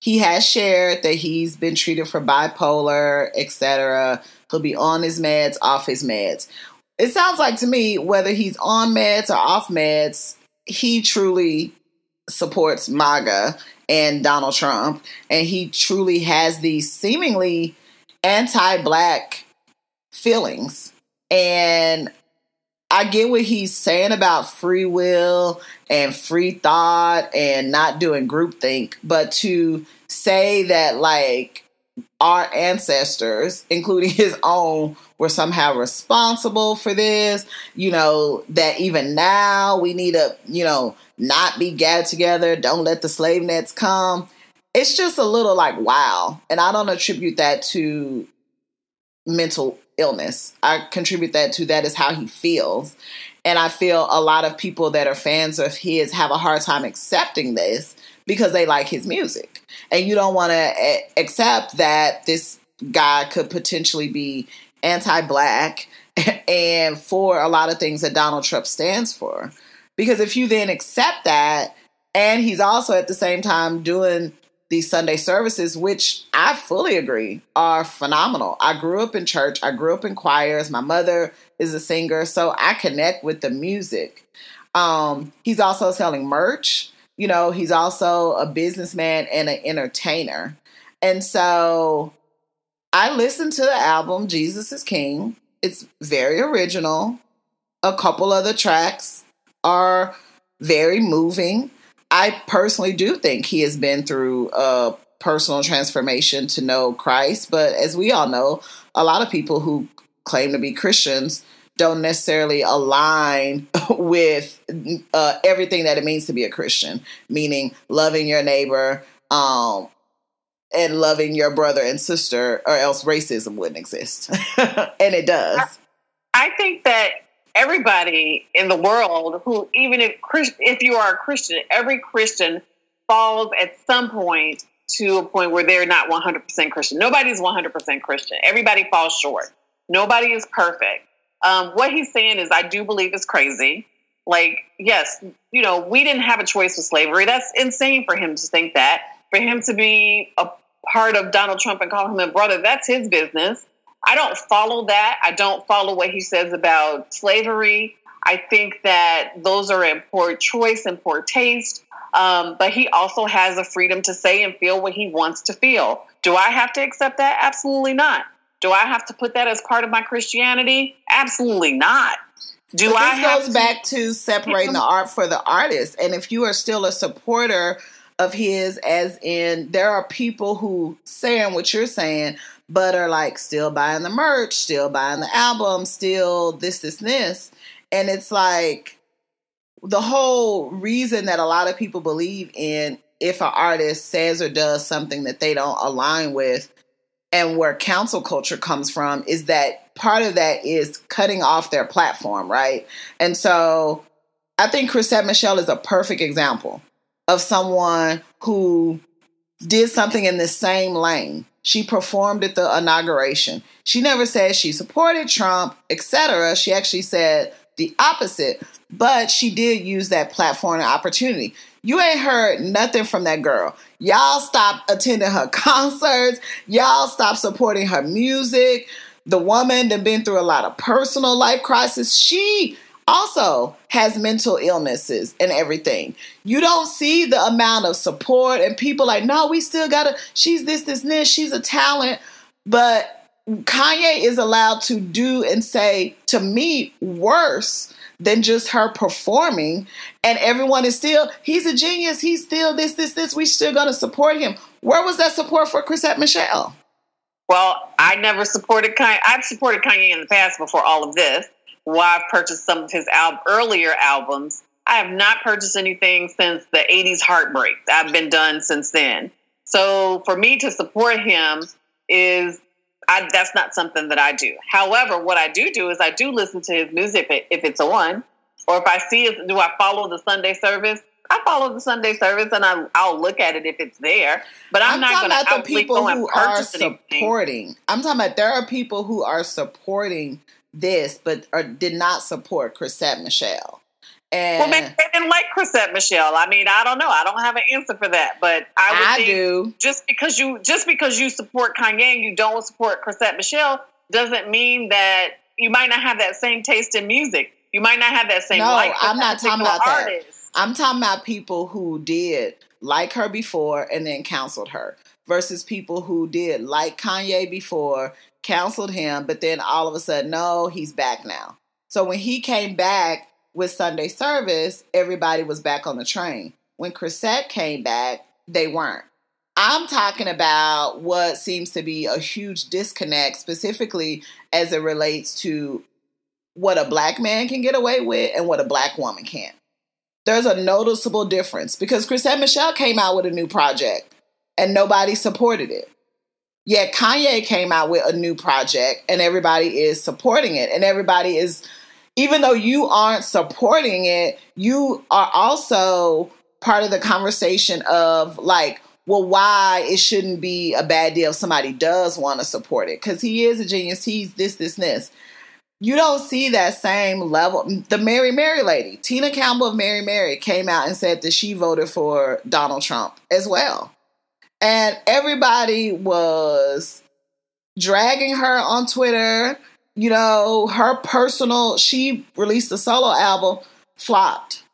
he has shared that he's been treated for bipolar, etc. He'll be on his meds, off his meds. It sounds like to me, whether he's on meds or off meds, he truly supports MAGA and Donald Trump, and he truly has these seemingly anti-black feelings. And I get what he's saying about free will and free thought and not doing groupthink, but to say that like our ancestors, including his own, were somehow responsible for this, you know, that even now we need to, you know, not be gathered together, don't let the slave nets come. It's just a little like wow. And I don't attribute that to mental illness. I contribute that to that is how he feels. And I feel a lot of people that are fans of his have a hard time accepting this because they like his music. And you don't want to accept that this guy could potentially be anti black *laughs* and for a lot of things that Donald Trump stands for. Because if you then accept that, and he's also at the same time doing these Sunday services, which I fully agree are phenomenal. I grew up in church, I grew up in choirs. My mother is a singer, so I connect with the music. Um, he's also selling merch. You know, he's also a businessman and an entertainer. And so I listened to the album Jesus is King. It's very original. A couple other tracks are very moving. I personally do think he has been through a personal transformation to know Christ. But as we all know, a lot of people who claim to be Christians don't necessarily align *laughs* with uh, everything that it means to be a Christian, meaning loving your neighbor um, and loving your brother and sister, or else racism wouldn't exist. *laughs* and it does. I think that everybody in the world who, even if if you are a Christian, every Christian falls at some point to a point where they're not 100% Christian. Nobody's 100% Christian. Everybody falls short. Nobody is perfect. Um, what he's saying is, I do believe it's crazy. Like, yes, you know, we didn't have a choice with slavery. That's insane for him to think that. For him to be a part of Donald Trump and call him a brother, that's his business. I don't follow that. I don't follow what he says about slavery. I think that those are in poor choice and poor taste. Um, but he also has a freedom to say and feel what he wants to feel. Do I have to accept that? Absolutely not. Do I have to put that as part of my Christianity? Absolutely not. Do I this goes to- back to separating the art for the artist. And if you are still a supporter of his, as in there are people who saying what you're saying, but are like still buying the merch, still buying the album, still this, this, this. And it's like the whole reason that a lot of people believe in if an artist says or does something that they don't align with and where cancel culture comes from is that part of that is cutting off their platform, right? And so I think Chrisette Michele is a perfect example of someone who did something in the same lane. She performed at the inauguration. She never said she supported Trump, etc. She actually said the opposite, but she did use that platform and opportunity. You ain't heard nothing from that girl. Y'all stop attending her *laughs* concerts. Y'all stop supporting her music. The woman that been through a lot of personal life crisis. She also has mental illnesses and everything. You don't see the amount of support and people like, no, we still gotta, she's this, this, this, she's a talent. But Kanye is allowed to do and say to me worse than just her performing. And everyone is still, he's a genius. He's still this, this, this. We still gonna support him. Where was that support for Chrisette Michele? Well, I never supported Kanye. I've supported Kanye in the past before all of this. Well, I've purchased some of his al- earlier albums. I have not purchased anything since the 80s Heartbreak. I've been done since then. So for me to support him is I, that's not something that I do. However, what I do do is I do listen to his music if, it, if it's on, or if I see it. Do I follow the Sunday service? I follow the Sunday service and I, will look at it if it's there. But I'm, I'm not going to about the people who are supporting. Anything. I'm talking about there are people who are supporting this, but are, did not support Chrisette Michele. And well, maybe they didn't like Chrisette Michele. I mean, I don't know. I don't have an answer for that, but I would I do. just because you just because you support Kanye and you don't support Chrisette Michele doesn't mean that you might not have that same taste in music. You might not have that same. No, like I'm not talking about artist. that. I'm talking about people who did like her before and then counseled her versus people who did like Kanye before, counseled him, but then all of a sudden, no, he's back now. So when he came back with Sunday service, everybody was back on the train. When Chrisette came back, they weren't. I'm talking about what seems to be a huge disconnect, specifically as it relates to what a black man can get away with and what a black woman can't. There's a noticeable difference because Chrisette Michele came out with a new project and nobody supported it. Yet Kanye came out with a new project and everybody is supporting it and everybody is even though you aren't supporting it, you are also part of the conversation of like, well, why it shouldn't be a bad deal if somebody does want to support it because he is a genius. He's this, this, this. You don't see that same level. The Mary Mary lady, Tina Campbell of Mary Mary, came out and said that she voted for Donald Trump as well. And everybody was dragging her on Twitter you know, her personal, she released a solo album, flopped.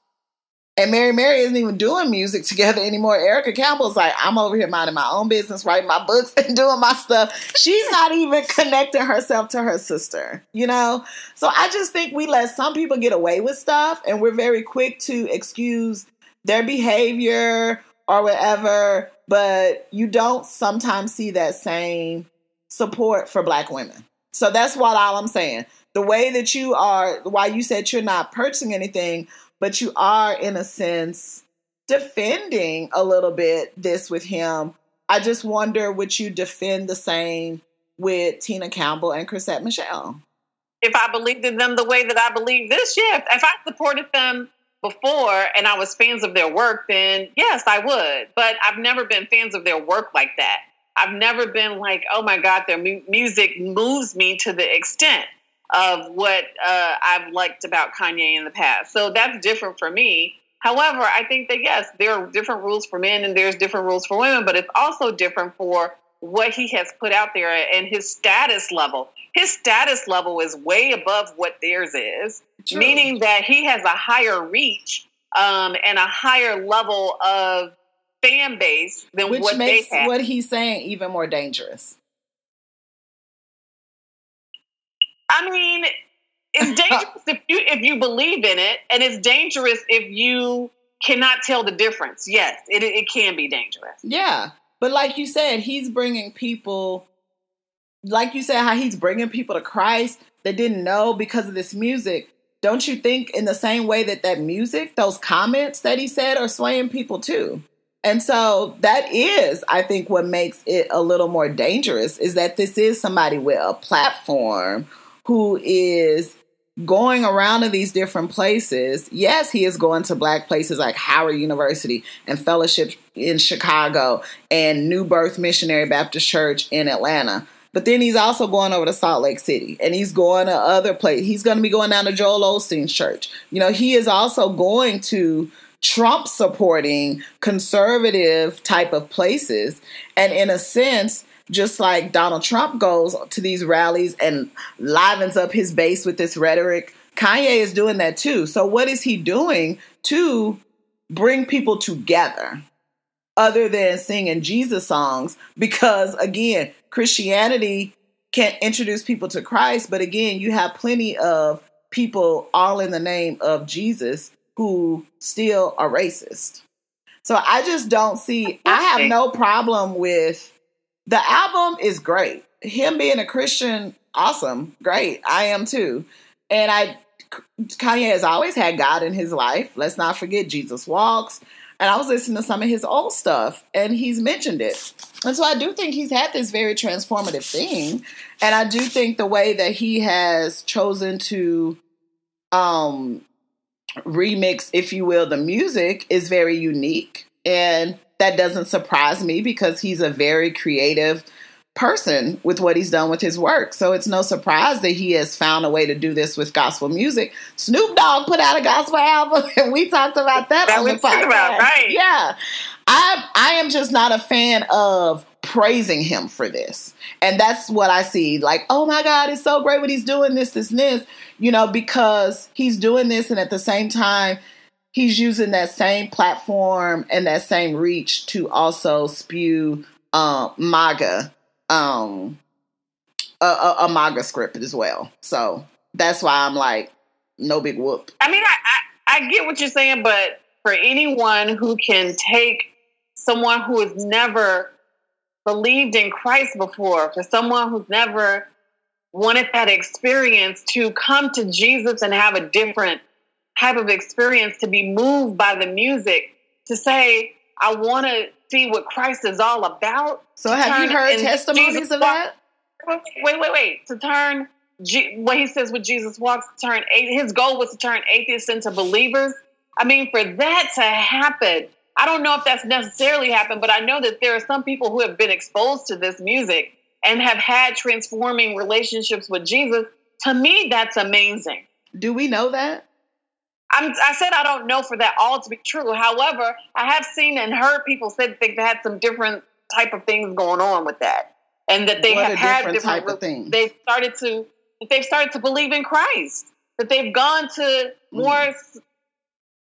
And Mary Mary isn't even doing music together anymore. Erica Campbell's like, I'm over here minding my own business, writing my books *laughs* and doing my stuff. She's not even connecting herself to her sister, you know? So I just think we let some people get away with stuff and we're very quick to excuse their behavior or whatever, but you don't sometimes see that same support for black women. So that's what all I'm saying. The way that you are, why you said you're not purchasing anything, but you are in a sense defending a little bit this with him. I just wonder would you defend the same with Tina Campbell and Chrisette Michele? If I believed in them the way that I believe this, yeah. If I supported them before and I was fans of their work, then yes, I would. But I've never been fans of their work like that. I've never been like, oh my God, their mu- music moves me to the extent of what uh, I've liked about Kanye in the past. So that's different for me. However, I think that yes, there are different rules for men and there's different rules for women, but it's also different for what he has put out there and his status level. His status level is way above what theirs is, True. meaning that he has a higher reach um, and a higher level of fan base than Which what makes they have. what he's saying even more dangerous. I mean, it's *laughs* dangerous if you if you believe in it, and it's dangerous if you cannot tell the difference. Yes, it it can be dangerous. Yeah, but like you said, he's bringing people, like you said, how he's bringing people to Christ that didn't know because of this music. Don't you think, in the same way that that music, those comments that he said, are swaying people too? And so that is, I think, what makes it a little more dangerous is that this is somebody with a platform who is going around to these different places. Yes, he is going to black places like Howard University and Fellowship in Chicago and New Birth Missionary Baptist Church in Atlanta. But then he's also going over to Salt Lake City and he's going to other places. He's going to be going down to Joel Osteen's church. You know, he is also going to Trump supporting conservative type of places. And in a sense, just like Donald Trump goes to these rallies and livens up his base with this rhetoric, Kanye is doing that too. So, what is he doing to bring people together other than singing Jesus songs? Because, again, Christianity can introduce people to Christ, but again, you have plenty of people all in the name of Jesus who still are racist. So, I just don't see, I have no problem with the album is great. Him being a Christian, awesome, great. I am too. And I Kanye has always had God in his life. Let's not forget Jesus Walks. And I was listening to some of his old stuff and he's mentioned it. And so I do think he's had this very transformative thing. And I do think the way that he has chosen to um remix, if you will, the music is very unique. And that doesn't surprise me because he's a very creative person with what he's done with his work. So it's no surprise that he has found a way to do this with gospel music. Snoop Dogg put out a gospel album *laughs* and we talked about that, that on the podcast. About, right. Yeah. I I am just not a fan of praising him for this. And that's what I see. Like, oh my God, it's so great what he's doing, this, this, and this, you know, because he's doing this and at the same time he's using that same platform and that same reach to also spew uh, MAGA, um, a, a, a, MAGA script as well. So that's why I'm like, no big whoop. I mean, I, I, I get what you're saying, but for anyone who can take someone who has never believed in Christ before, for someone who's never wanted that experience to come to Jesus and have a different type of experience to be moved by the music to say, I want to see what Christ is all about. So, have you heard testimonies Jesus of that? Wait, wait, wait. To turn G- what he says with Jesus walks, to turn his goal was to turn atheists into believers. I mean, for that to happen, I don't know if that's necessarily happened, but I know that there are some people who have been exposed to this music and have had transforming relationships with Jesus. To me, that's amazing. Do we know that? I'm, i said I don't know for that all to be true. However, I have seen and heard people say that they've had some different type of things going on with that, and that they what have had different, different type of things. They've started to they've started to believe in Christ. That they've gone to mm. more mm.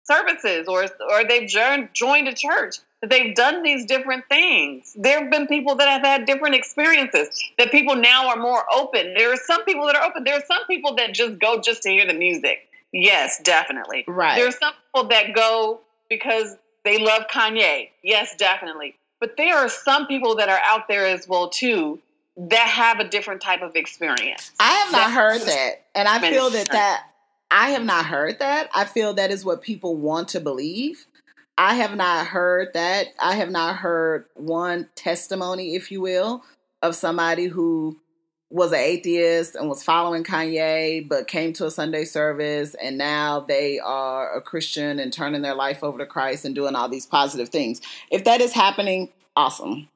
services, or or they've joined joined a church. That they've done these different things. There have been people that have had different experiences. That people now are more open. There are some people that are open. There are some people that just go just to hear the music Yes, definitely. Right. There are some people that go because they love Kanye. Yes, definitely. But there are some people that are out there as well too that have a different type of experience. I have not heard that, and I feel that that I have not heard that. I feel that is what people want to believe. I have not heard that. I have not heard one testimony, if you will, of somebody who was an atheist and was following Kanye, but came to a Sunday service and now they are a Christian and turning their life over to Christ and doing all these positive things. If that is happening, awesome.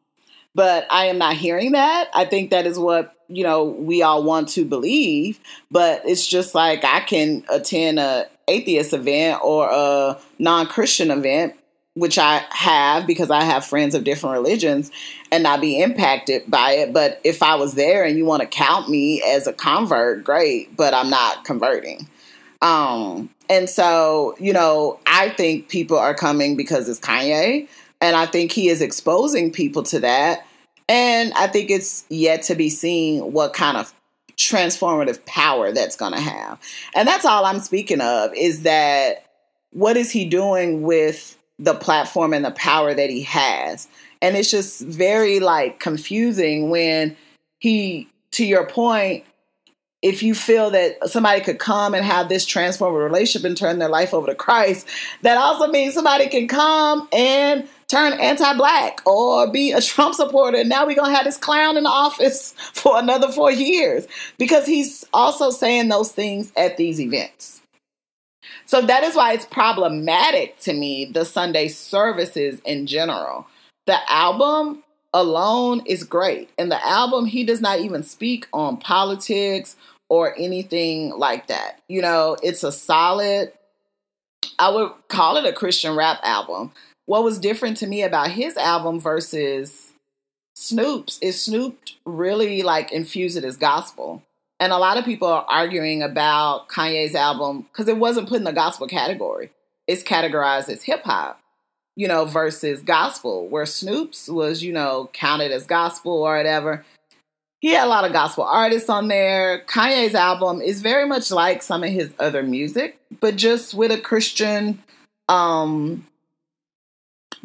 But I am not hearing that. I think that is what, you know, we all want to believe, but it's just like I can attend a atheist event or a non-Christian event which I have because I have friends of different religions and not be impacted by it. But if I was there and you want to count me as a convert, great, but I'm not converting. Um, and so, you know, I think people are coming because it's Kanye, and I think he is exposing people to that. And I think it's yet to be seen what kind of transformative power that's going to have. And that's all I'm speaking of is that what is he doing with the platform and the power that he has. And it's just very like confusing when he, to your point, if you feel that somebody could come and have this transformative relationship and turn their life over to Christ, that also means somebody can come and turn anti-black or be a Trump supporter. And now we're gonna have this clown in office *laughs* for another four years because he's also saying those things at these events. So that is why it's problematic to me, the Sunday services in general. The album alone is great. And the album, he does not even speak on politics or anything like that. You know, it's a solid, I would call it a Christian rap album. What was different to me about his album versus Snoop's is Snoop really like infused it as gospel. And a lot of people are arguing about Kanye's album because it wasn't put in the gospel category. It's categorized as hip hop, you know, versus gospel, where Snoop's was, you know, counted as gospel or whatever. He had a lot of gospel artists on there. Kanye's album is very much like some of his other music, but just with a Christian um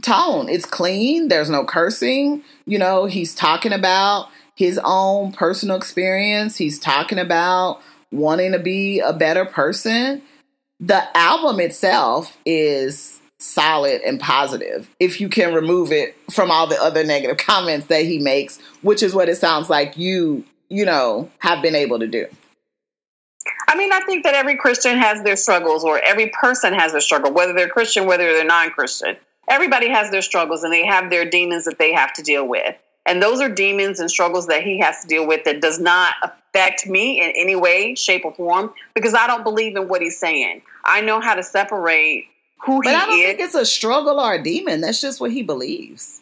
tone. It's clean, there's no cursing. You know, he's talking about his own personal experience. He's talking about wanting to be a better person. The album itself is solid and positive if you can remove it from all the other negative comments that he makes, which is what it sounds like you, you know, have been able to do. I mean, I think that every Christian has their struggles, or every person has their struggle, whether they're Christian, whether they're non Christian. Everybody has their struggles and they have their demons that they have to deal with. And those are demons and struggles that he has to deal with that does not affect me in any way, shape, or form because I don't believe in what he's saying. I know how to separate who but he is. But I don't is. think it's a struggle or a demon. That's just what he believes.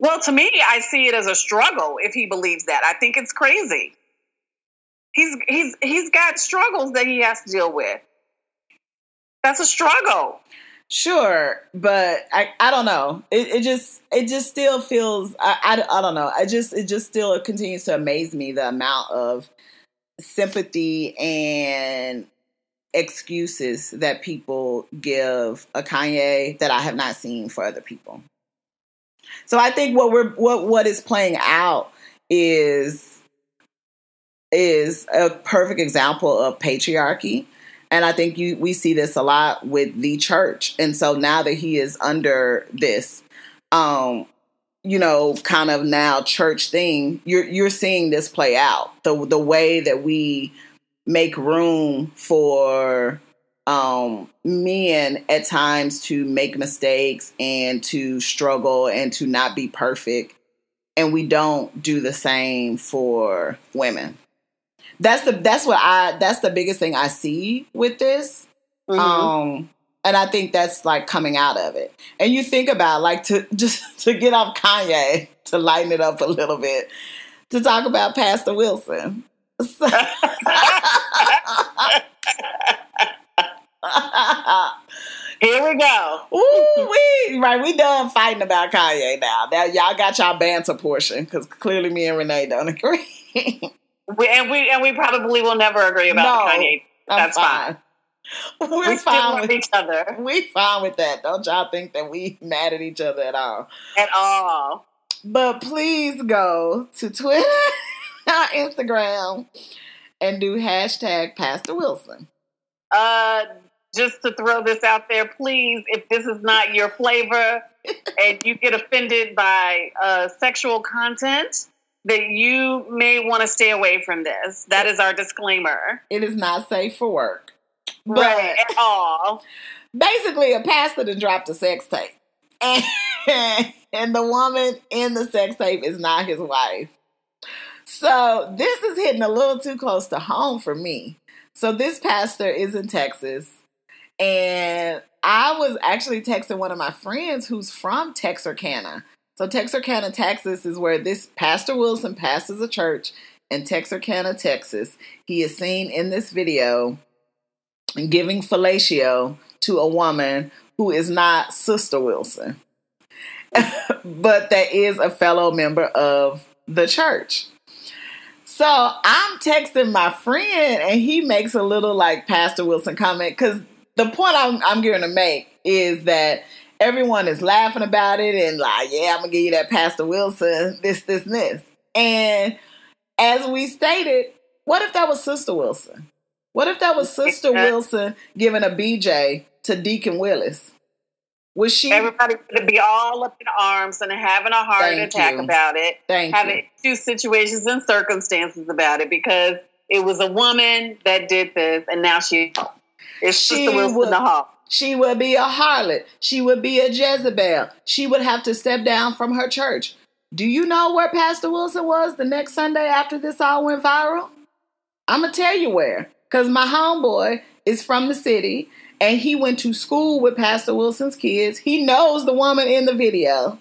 Well, to me, I see it as a struggle if he believes that. I think it's crazy. He's he's he's got struggles that he has to deal with. That's a struggle. Sure, but I, I don't know. It, it just it just still feels I, I, I don't know. I just it just still continues to amaze me the amount of sympathy and excuses that people give a Kanye that I have not seen for other people. So I think what we're what what is playing out is is a perfect example of patriarchy and I think you we see this a lot with the church. And so now that he is under this um you know, kind of now church thing, you're you're seeing this play out. The the way that we make room for um men at times to make mistakes and to struggle and to not be perfect and we don't do the same for women that's the that's what I that's the biggest thing I see with this. Mm-hmm. Um and I think that's like coming out of it. And you think about like to *laughs* just to get off Kanye to lighten it up a little bit to talk about Pastor Wilson. *laughs* Here we go. *laughs* Ooh, we right. We done fighting about Kanye now. Now y'all got y'all banter portion because clearly me and Renee don't agree. We, and we and we probably will never agree about no, Kanye. That's fine. fine. *laughs* We're we fine with each other. We're fine with that. Don't y'all think that we mad at each other at all? At all. But please go to Twitter, *laughs* Instagram, and do hashtag Pastor Wilson. Uh, just to throw this out there, please, if this is not your flavor *laughs* and you get offended by uh, sexual content, that you may want to stay away from this. That is our disclaimer. It is not safe for work. But right, at all. Basically, a pastor that dropped a sex tape. And, *laughs* and the woman in the sex tape is not his wife. So this is hitting a little too close to home for me. So this pastor is in Texas. And I was actually texting one of my friends who's from Texarkana. So Texarkana, Texas is where this Pastor Wilson pastors a church in Texarkana, Texas. He is seen in this video giving fellatio to a woman who is not Sister Wilson, *laughs* but that is a fellow member of the church. So I'm texting my friend, and he makes a little like Pastor Wilson comment because the point I'm, I'm going to make is that everyone is laughing about it and like, yeah, I'm gonna give you that Pastor Wilson, this, this, and this. And as we stated, what if that was Sister Wilson? What if that was Sister *laughs* Wilson giving a BJ to Deacon Willis? Was she everybody would be all up in arms and having a heart attack you. about it, Thank having you. two situations and circumstances about it because it was a woman that did this and now she is Sister Wilson would, the Hall. She would be a harlot. She would be a Jezebel. She would have to step down from her church. Do you know where Pastor Wilson was the next Sunday after this all went viral? I'm going to tell you where. Because my homeboy is from the city and he went to school with Pastor Wilson's kids. He knows the woman in the video.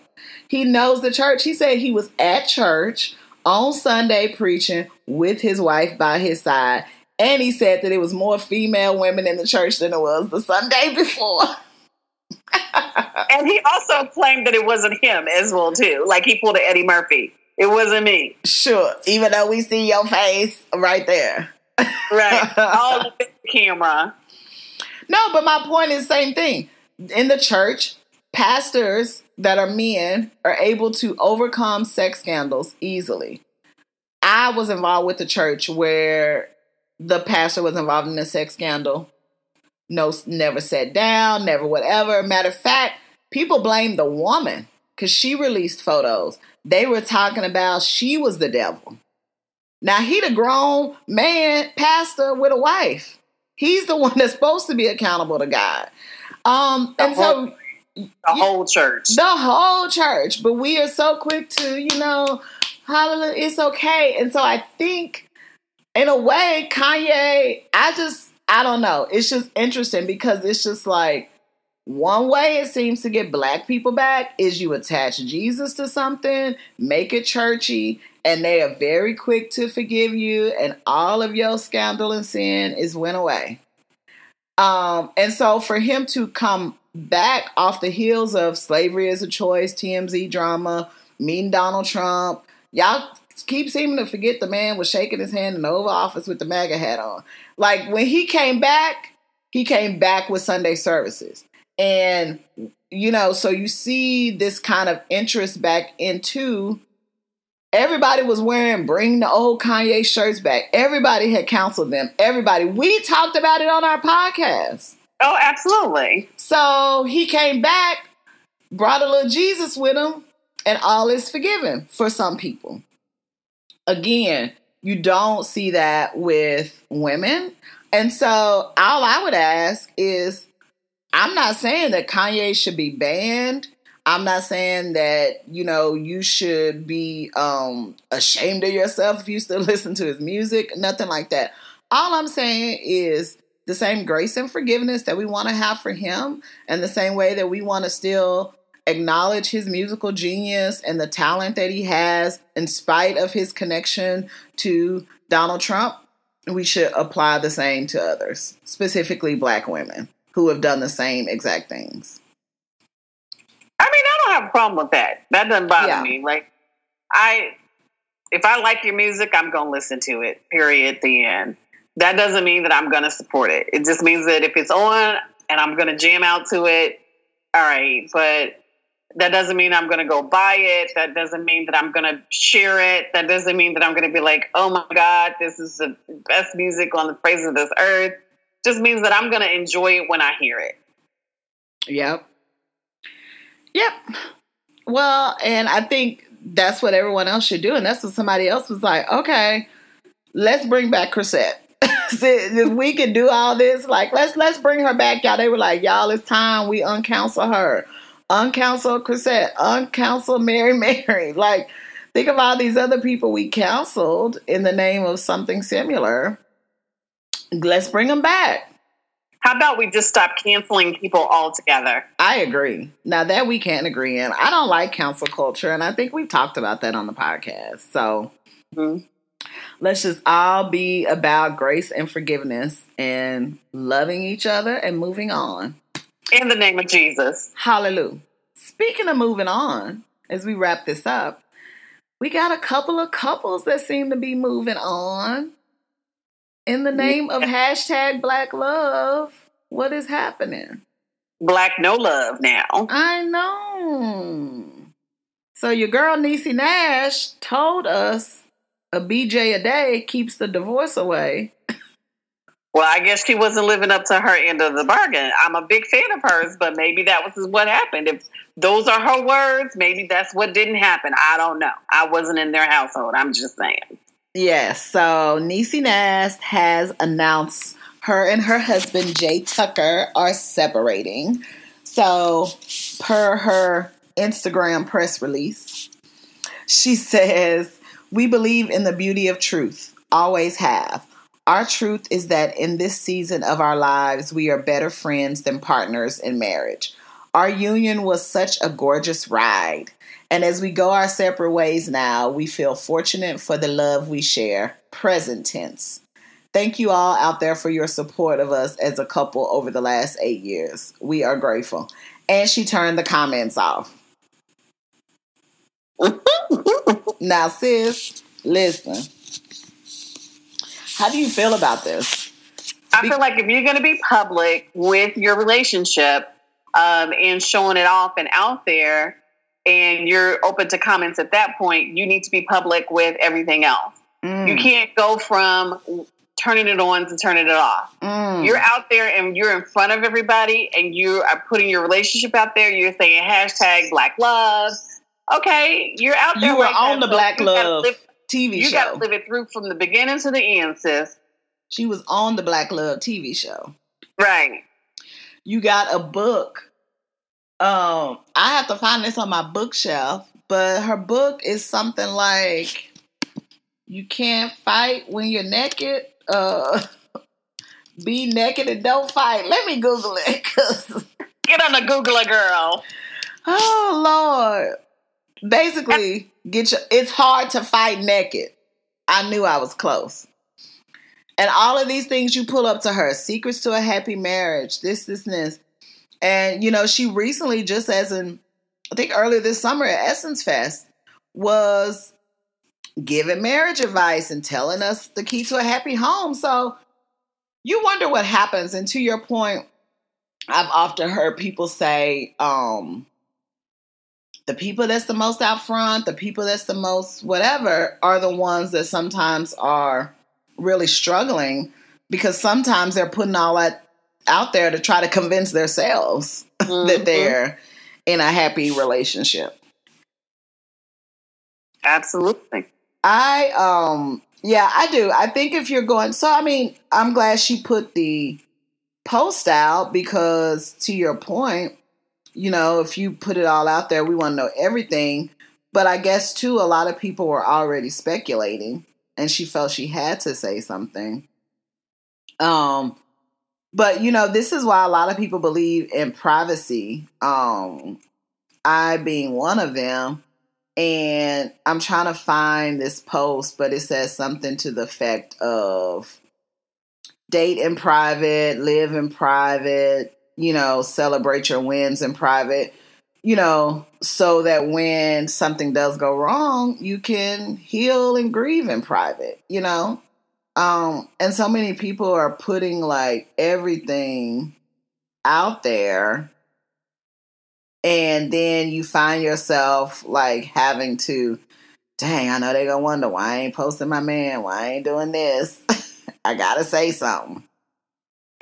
He knows the church. He said he was at church on Sunday preaching with his wife by his side. And he said that it was more female women in the church than it was the Sunday before. *laughs* and he also claimed that it wasn't him as well, too. Like he pulled an Eddie Murphy. It wasn't me. Sure. Even though we see your face right there. right. *laughs* All the camera. No, but my point is same thing. In the church, pastors that are men are able to overcome sex scandals easily. I was involved with the church where the pastor was involved in a sex scandal. No, never sat down, never whatever. Matter of fact, people blame the woman because she released photos. They were talking about she was the devil. Now he'd a grown man pastor with a wife. He's the *laughs* one that's supposed to be accountable to God. Um, and whole, so the whole church, the whole church. But we are so quick to, you know, hallelujah, it's okay. And so I think in a way, Kanye, I just, I don't know. It's just interesting because it's just like one way it seems to get black people back is you attach Jesus to something, make it churchy, and they are very quick to forgive you, and all of your scandal and sin is went away. Um, and so for him to come back off the heels of slavery as a choice, TMZ drama, meeting Donald Trump, y'all keep seeming to forget the man was shaking his hand in the Oval Office with the MAGA hat on. Like when he came back, he came back with Sunday services. And, you know, so you see this kind of interest back into everybody was wearing bring the old Kanye shirts back. Everybody had counseled them. Everybody. We talked about it on our podcast. Oh, absolutely. So he came back, brought a little Jesus with him, and all is forgiven for some people again, you don't see that with women. And so all I would ask is I'm not saying that Kanye should be banned. I'm not saying that, you know, you should be um, ashamed of yourself if you still *laughs* listen to his music, nothing like that. All I'm saying is the same grace and forgiveness that we want to have for him, and the same way that we want to still acknowledge his musical genius and the talent that he has in spite of his connection to Donald Trump, we should apply the same to others, specifically black women who have done the same exact things. I mean, I don't have a problem with that. That doesn't bother yeah. me. Like, I, if I like your music, I'm going to listen to it, period, the end. That doesn't mean that I'm going to support it. It just means that if it's on and I'm going to jam out to it, all right. But that doesn't mean I'm going to go buy it. That doesn't mean that I'm going to share it. That doesn't mean that I'm going to be like, oh my God, this is the best music on the face of this earth. Just means that I'm going to enjoy it when I hear it. Yep. Yep. Well, and I think that's what everyone else should do. And that's what somebody else was like, okay, let's bring back Chrisette. *laughs* if we can do all this, like let's let's bring her back, y'all. They were like, y'all, it's time we uncounsel her. Uncounsel Chrisette, uncounsel Mary *laughs* Mary. Like, think of all these other people we counseled in the name of something similar. Let's bring them back. How about we just stop canceling people altogether? I agree. Now that we can't agree in, I don't like cancel culture, and I think we've talked about that on the podcast. So mm-hmm. let's just all be about grace and forgiveness and loving each other and moving on. In the name of Jesus. Hallelujah. Speaking of moving on, as we wrap this up, we got a couple of couples that seem to be moving on in the name of hashtag black love, what is happening? Black no love now. I know. So your girl Niecy Nash told us a BJ a day keeps the divorce away. Well, I guess she wasn't living up to her end of the bargain. I'm a big fan of hers, but maybe that was what happened. If those are her words, maybe that's what didn't happen. I don't know. I wasn't in their household. I'm just saying. Yes. So Niecy Nash has announced her and her husband Jay Tucker are separating. So, per her Instagram press release, she *laughs* says, "We believe in the beauty of truth. Always have. Our truth is that in this season of our lives, we are better friends than partners in marriage. Our union was such a gorgeous ride. And as we go our separate ways now, we feel fortunate for the love we share. Present tense. Thank you all out there for your support of us as a couple over the last eight years. We are grateful. And she turned the comments off. *laughs* now, sis, listen. How do you feel about this? I feel like if you're going to be public with your relationship um, and showing it off and out there, and you're open to comments at that point, you need to be public with everything else. Mm. You can't go from turning it on to turning it off. Mm. You're out there and you're in front of everybody and you are putting your relationship out there. You're saying hashtag black love. Okay, you're out there. You were on the black love TV you show. You got to live it through from the beginning to the end, sis. She was on the black love TV show. Right. You got a book um, I have to find this on my bookshelf, but her book is something like "You Can't Fight When You're Naked." Uh, *laughs* be naked and don't fight. Let me Google it. *laughs* Cause Get on the Googler, girl. Oh Lord. Basically, get your. It's hard to fight naked. I knew I was close. And all of these things you pull up to her secrets to a happy marriage, this, this, and this. And, you know, she recently, just as in, I think earlier this summer at Essence Fest, was giving marriage advice and telling us the key to a happy home. So you wonder what happens. And to your point, I've often heard people say, um, the people that's the most out front, the people that's the most whatever, are the ones that sometimes are really struggling because sometimes they're putting all that out there to try to convince themselves *laughs* mm-hmm. that they're in a happy relationship. Absolutely. I um yeah, I do. I think if you're going so I mean, I'm glad she put the post out because to your point, you know, if you put it all out there, we want to know everything. But I guess too a lot of people were already speculating and she felt she had to say something. Um but you know, this is why a lot of people believe in privacy. Um, I being one of them. And I'm trying to find this post, but it says something to the effect of date in private, live in private, you know, celebrate your wins in private, you know, so that when something does go wrong, you can heal and grieve in private, you know? Um, and so many people are putting like everything out there. And then you find yourself like having to, dang, I know they're gonna wonder why I ain't posting my man, why I ain't doing this. *laughs* I gotta say something.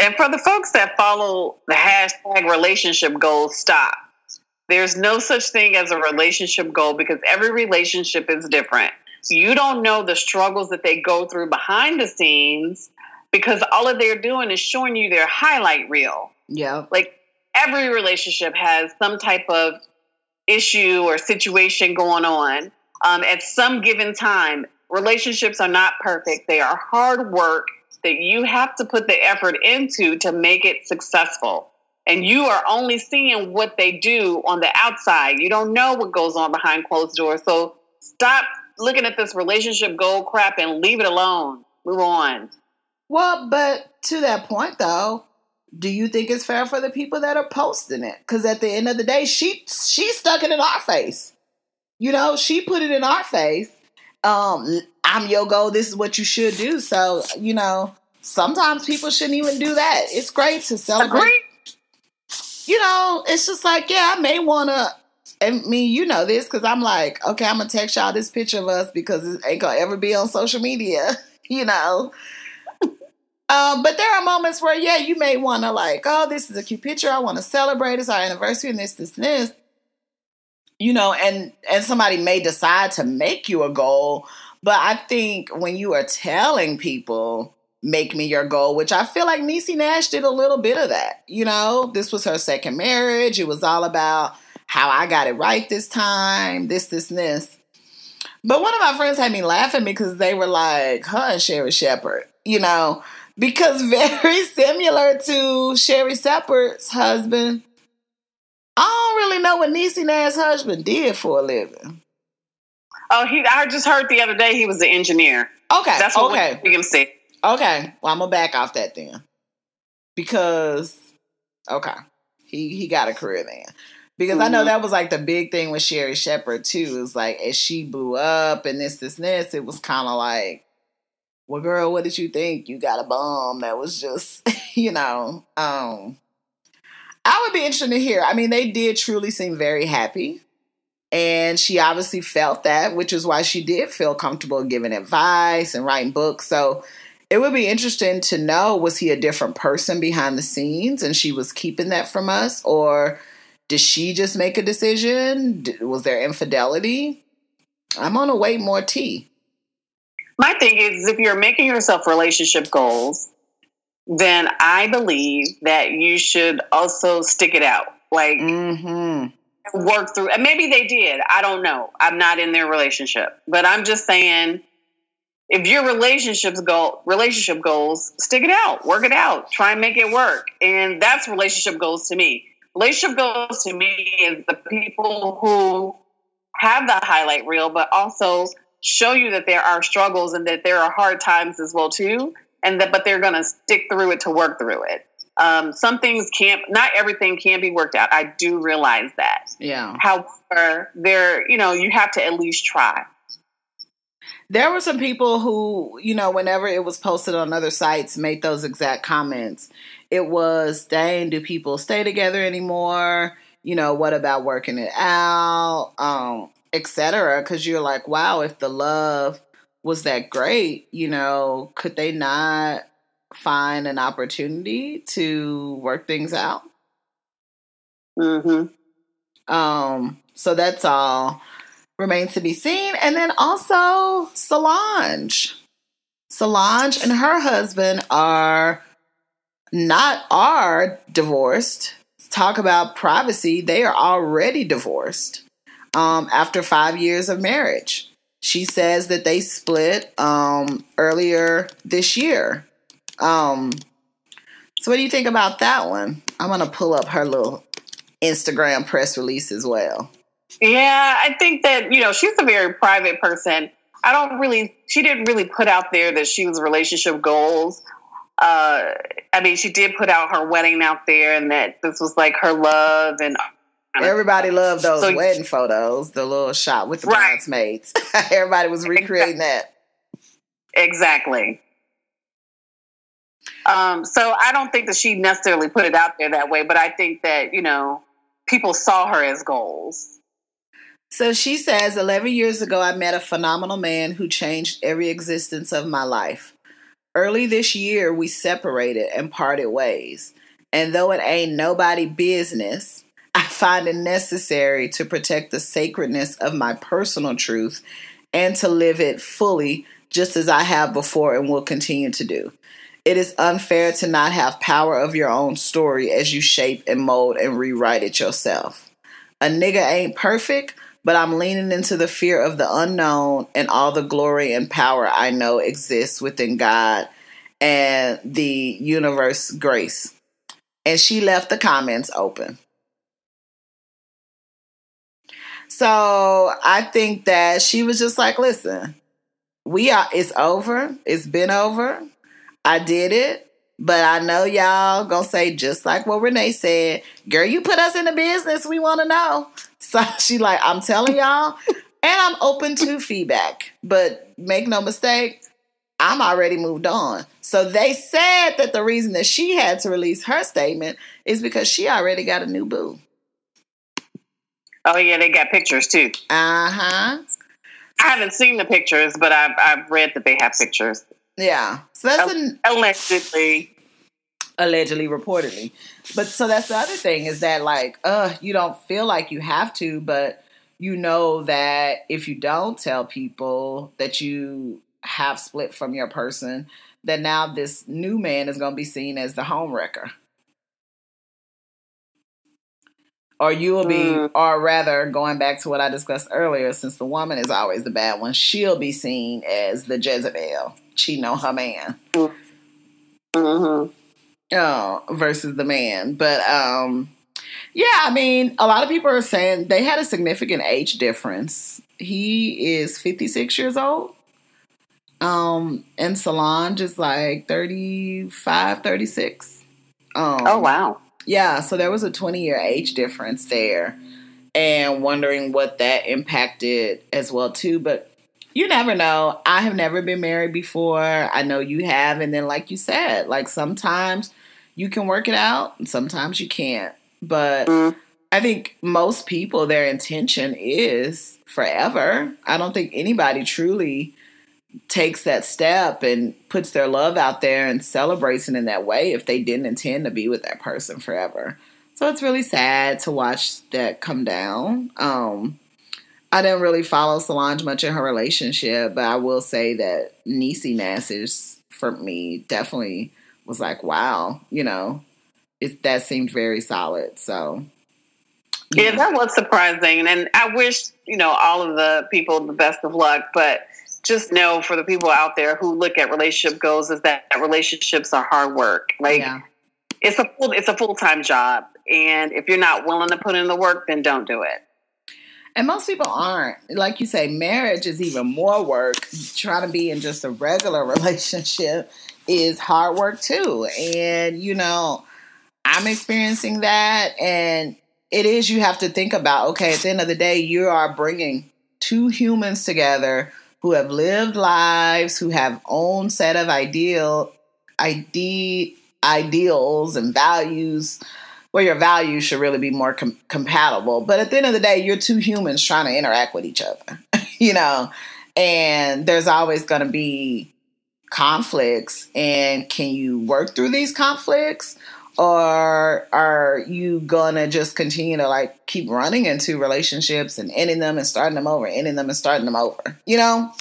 And for the folks that follow the hashtag relationship goals, stop. There's no such thing as a relationship goal because every relationship is different. You don't know the struggles that they go through behind the scenes because all that they're doing is showing you their highlight reel. Yeah. Like every relationship has some type of issue or situation going on um, at some given time. Relationships are not perfect, they are hard work that you have to put the effort into to make it successful. And you are only seeing what they do on the outside. You don't know what goes on behind closed doors. So stop looking at this relationship goal crap and leave it alone. Move on. Well, but to that point though, do you think it's fair for the people that are posting it? Because at the end of the day, she she stuck it in our face. You know, she put it in our face. Um, I'm your goal. This is what you should do. So, you know, sometimes people shouldn't even do that. It's great to celebrate. Agreed. You know, it's just like, yeah, I may want to. And me, you know this because I'm like, okay, I'm gonna text y'all this picture of us because it ain't gonna ever be on social media. *laughs* You know, um, but there are moments where, yeah, you may want to like, oh, this is a cute picture. I want to celebrate. It's our anniversary and this, this, and this. You know, and and somebody may decide to make you a goal. But I think when you are telling people, make me your goal, which I feel like Niecy Nash did a little bit of that. You know, this was her second marriage. It was all about how I got it right this time, this, this, this. But one of my friends had me laughing because they were like, huh, Sherri Shepherd, you know, because *laughs* very similar to Sherri Shepherd's husband. I don't really know what Niecy Nash's husband did for a living. Oh, he! I just heard the other day he was an engineer. Okay, that's what okay. we can see. Okay, well I'm gonna back off that then, because okay, he he got a career then. Because mm-hmm. I know mm-hmm. that was like the big thing with Sherri Shepherd too. Is like as she blew up and this this this, it was kind of like well, girl, what did you think? You got a bomb that was just, *laughs* you know, um, I would be interested to hear. I mean, they did truly seem very happy. And she obviously felt that, which is why she did feel comfortable giving advice and writing books. So it would be interesting to know was he a different person behind the scenes and she was keeping that from us? Or did she just make a decision? Was there infidelity? I'm on to wait more tea my thing is if you're making yourself relationship goals, then I believe that you should also stick it out. Like mm-hmm. work through and maybe they did. I don't know. I'm not in their relationship. But I'm just saying if your relationships goal relationship goals, stick it out, work it out, try and make it work. And that's relationship goals to me. Relationship goals to me is the people who have the highlight reel, but also show you that there are struggles and that there are hard times as well too and that but they're going to stick through it to work through it. Um, some things can't not everything can be worked out. I do realize that. Yeah. However there you know you have to at least try. There were some people who you know whenever it was posted on other sites made those exact comments. It was dang do people stay together anymore? You know what about working it out? Um etc. Because you're like, wow, if the love was that great, you know, could they not find an opportunity to work things out? hmm Um, so that's all remains to be seen. And then also Solange. Solange and her husband are not are divorced. Talk about privacy. They are already divorced um, after five years of marriage. She says that they split um, earlier this year. Um, so, what do you think about that one? I'm going to pull up her little Instagram press release as well. Yeah, I think that, you know, she's a very private person. I don't really, she didn't really put out there that she was relationship goals. Uh, I mean, she did put out her wedding out there and that this was like her love and Everybody loved those so, wedding photos, the little shot with the right. bridesmaids. *laughs* Everybody was recreating that. Exactly. Um, so I don't think that she necessarily put it out there that way, but I think that, you know, people saw her as goals. So she says, 11 years ago, I met a phenomenal man who changed every existence of my life. Early this year, we separated and parted ways. And though it ain't nobody business, I find it necessary to protect the sacredness of my personal truth and to live it fully, just as I have before and will continue to do. It is unfair to not have power of your own story as you shape and mold and rewrite it yourself. A nigga ain't perfect, but I'm leaning into the fear of the unknown and all the glory and power I know exists within God and the universe grace. And she left the comments open. So I think that she was just like, listen, we are, it's over. It's been over. I did it. But I know y'all gonna say just like what Renee said, girl, you put us in the business. We want to know. *laughs* So she like, I'm telling y'all, and I'm open to feedback. But make no mistake, I'm already moved on. So they said that the reason that she had to release her statement is because she already got a new boo. Oh yeah, they got pictures too. Uh huh. I haven't seen the pictures, but I've I've read that they have pictures. Yeah. So that's an allegedly. Allegedly, reportedly. But so that's the other thing is that like, uh, you don't feel like you have to, but you know that if you don't tell people that you have split from your person, that now this new man is going to be seen as the home wrecker. Or you will be, mm. or rather, going back to what I discussed earlier, since the woman is always the bad one, she'll be seen as the Jezebel cheating on her man. Mm-hmm. Oh, versus the man. But um yeah, I mean, a lot of people are saying they had a significant age difference. He is 56 years old. Um, and Solange is like 35, 36. Um, oh, wow. Yeah, so there was a 20 year age difference there. And wondering what that impacted as well, too. But you never know. I have never been married before. I know you have. And then, like you said, like sometimes you can work it out and sometimes you can't. But mm. I think most people, their intention is forever. I don't think anybody truly takes that step and puts their love out there and celebrates it in that way if they didn't intend to be with that person forever. So it's really sad to watch that come down. Um, I didn't really follow Solange much in her relationship, but I will say that Niecy Nash for me definitely was like, wow, you know, it that seemed very solid. So yeah, that was surprising, and I wish you know all of the people the best of luck, but just know for the people out there who look at relationship goals is that relationships are hard work. Like yeah. it's a full it's a full time job, and if you're not willing to put in the work, then don't do it. And most people aren't. Like you say, marriage is even more work. Trying to be in just a regular *laughs* relationship is hard work too. And, you know, I'm experiencing that. And it is, you have to think about okay, at the end of the day, you are bringing two humans together who have lived lives, who have own set of ideal, ide, ideals and values where your values should really be more com- compatible. But at the end of the day, you're two humans trying to interact with each other, *laughs* you know, and there's always going to be conflicts. And can you work through these conflicts? Or are you gonna just continue to like keep running into relationships and ending them and starting them over, ending them and starting them over? You know,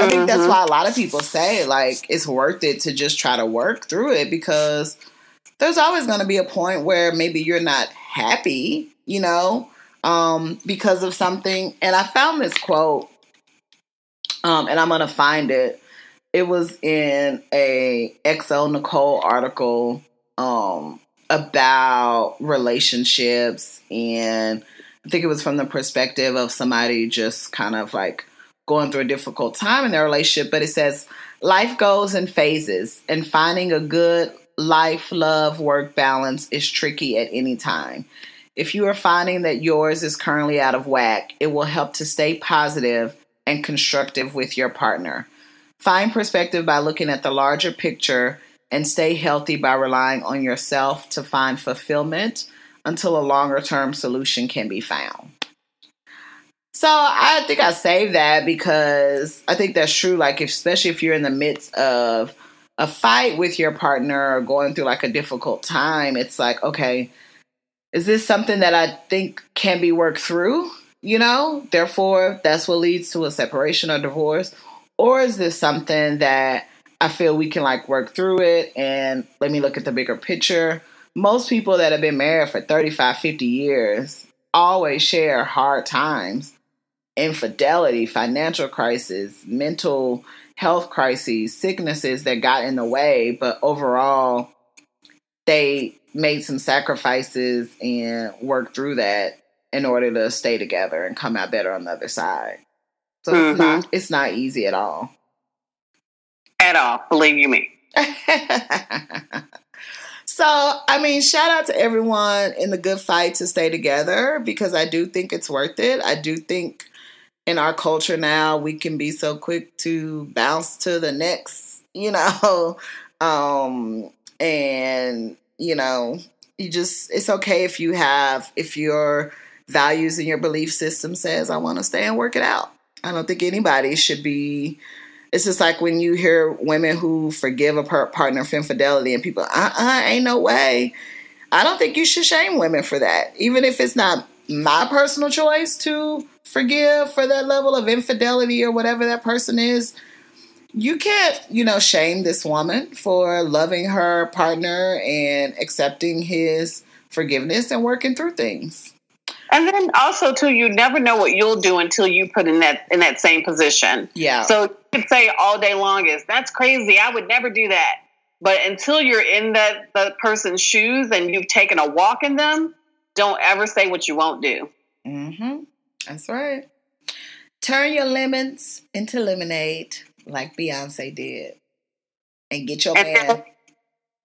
I think that's mm-hmm. why a lot of people say like it's worth it to just try to work through it because there's always to be a point where maybe you're not happy, you know, um, because of something. And I found this quote, um, and I'm to find it. It was in a xoNecole article um, about relationships, and I think it was from the perspective of somebody just kind of like going through a difficult time in their relationship. But it says, life goes in phases, and finding a good life, love, work balance is tricky at any time. If you are finding that yours is currently out of whack, it will help to stay positive and constructive with your partner. Find perspective by looking at the larger picture and stay healthy by relying on yourself to find fulfillment until a longer term solution can be found. So I think I saved that because I think that's true. Like, especially if you're in the midst of a fight with your partner or going through like a difficult time, it's like, okay, is this something that I think can be worked through? You know, therefore, that's what leads to a separation or divorce. Or is this something that I feel we can like work through it and let me look at the bigger picture? Most people that have been married for 35, 50 years always share hard times, infidelity, financial crisis, mental health crises, sicknesses that got in the way, but overall, they made some sacrifices and worked through that in order to stay together and come out better on the other side. So mm-hmm. it's not it's not easy at all. At all, believe you me. *laughs* so, I mean, shout out to everyone in the good fight to stay together because I do think it's worth it. I do think in our culture now we can be so quick to bounce to the next, *laughs* you know, um and you know, you just it's okay if you have if your values and your belief system says I want to stay and work it out. I don't think anybody should be it's just like when you hear women who forgive a partner for infidelity and people, uh-uh, ain't no way. I don't think you should shame women for that. Even if it's not my personal choice to forgive for that level of infidelity or whatever that person is, you can't, you know, shame this woman for loving her partner and accepting his forgiveness and working through things. And then also too, you never know what you'll do until you put in that in that same position. Yeah. So you could say all day long is that's crazy. I would never do that. But until you're in that the person's shoes and you've taken a walk in them, don't ever say what you won't do. Mm-hmm. That's right. Turn your lemons into lemonade like Beyonce did, and get your and man. Then,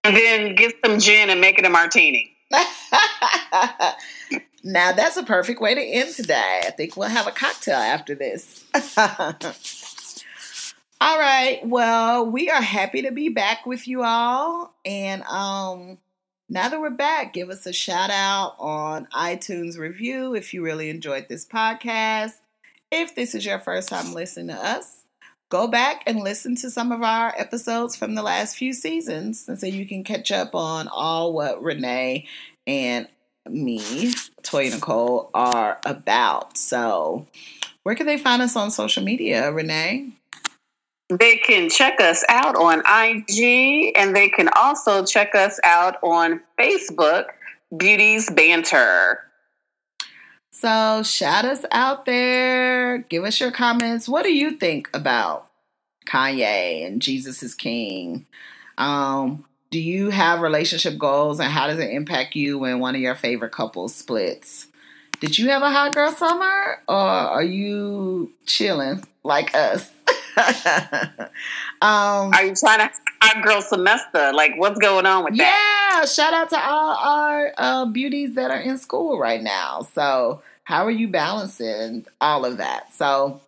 and then get some gin and make it a martini. *laughs* now that's a perfect way to end today. I think we'll have a cocktail after this. *laughs* all right. Well, we are happy to be back with you all, and um. Now that we're back, give us a shout out on iTunes review if you really enjoyed this podcast. If this is your first time listening to us, go back and listen to some of our episodes from the last few seasons and so you can catch up on all what Renee and me, Toya Nicole, are about. So, where can they find us on social media, Renee? They can check us out on IG and they can also check us out on Facebook, Beauties Banter. So shout us out there. Give us your comments. What do you think about Kanye and Jesus is King? Um, do you have relationship goals and how does it impact you when one of your favorite couples splits? Did you have a hot girl summer or are you chilling like us? *laughs* um, are you trying to hot girl semester? Like what's going on with that? Yeah, shout out to all our uh, beauties that are in school right now. So how are you balancing all of that? So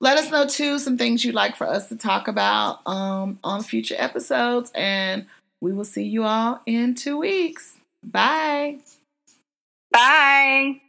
let us know too some things you'd like for us to talk about um, on future episodes, and we will see you all in two weeks. Bye. Bye.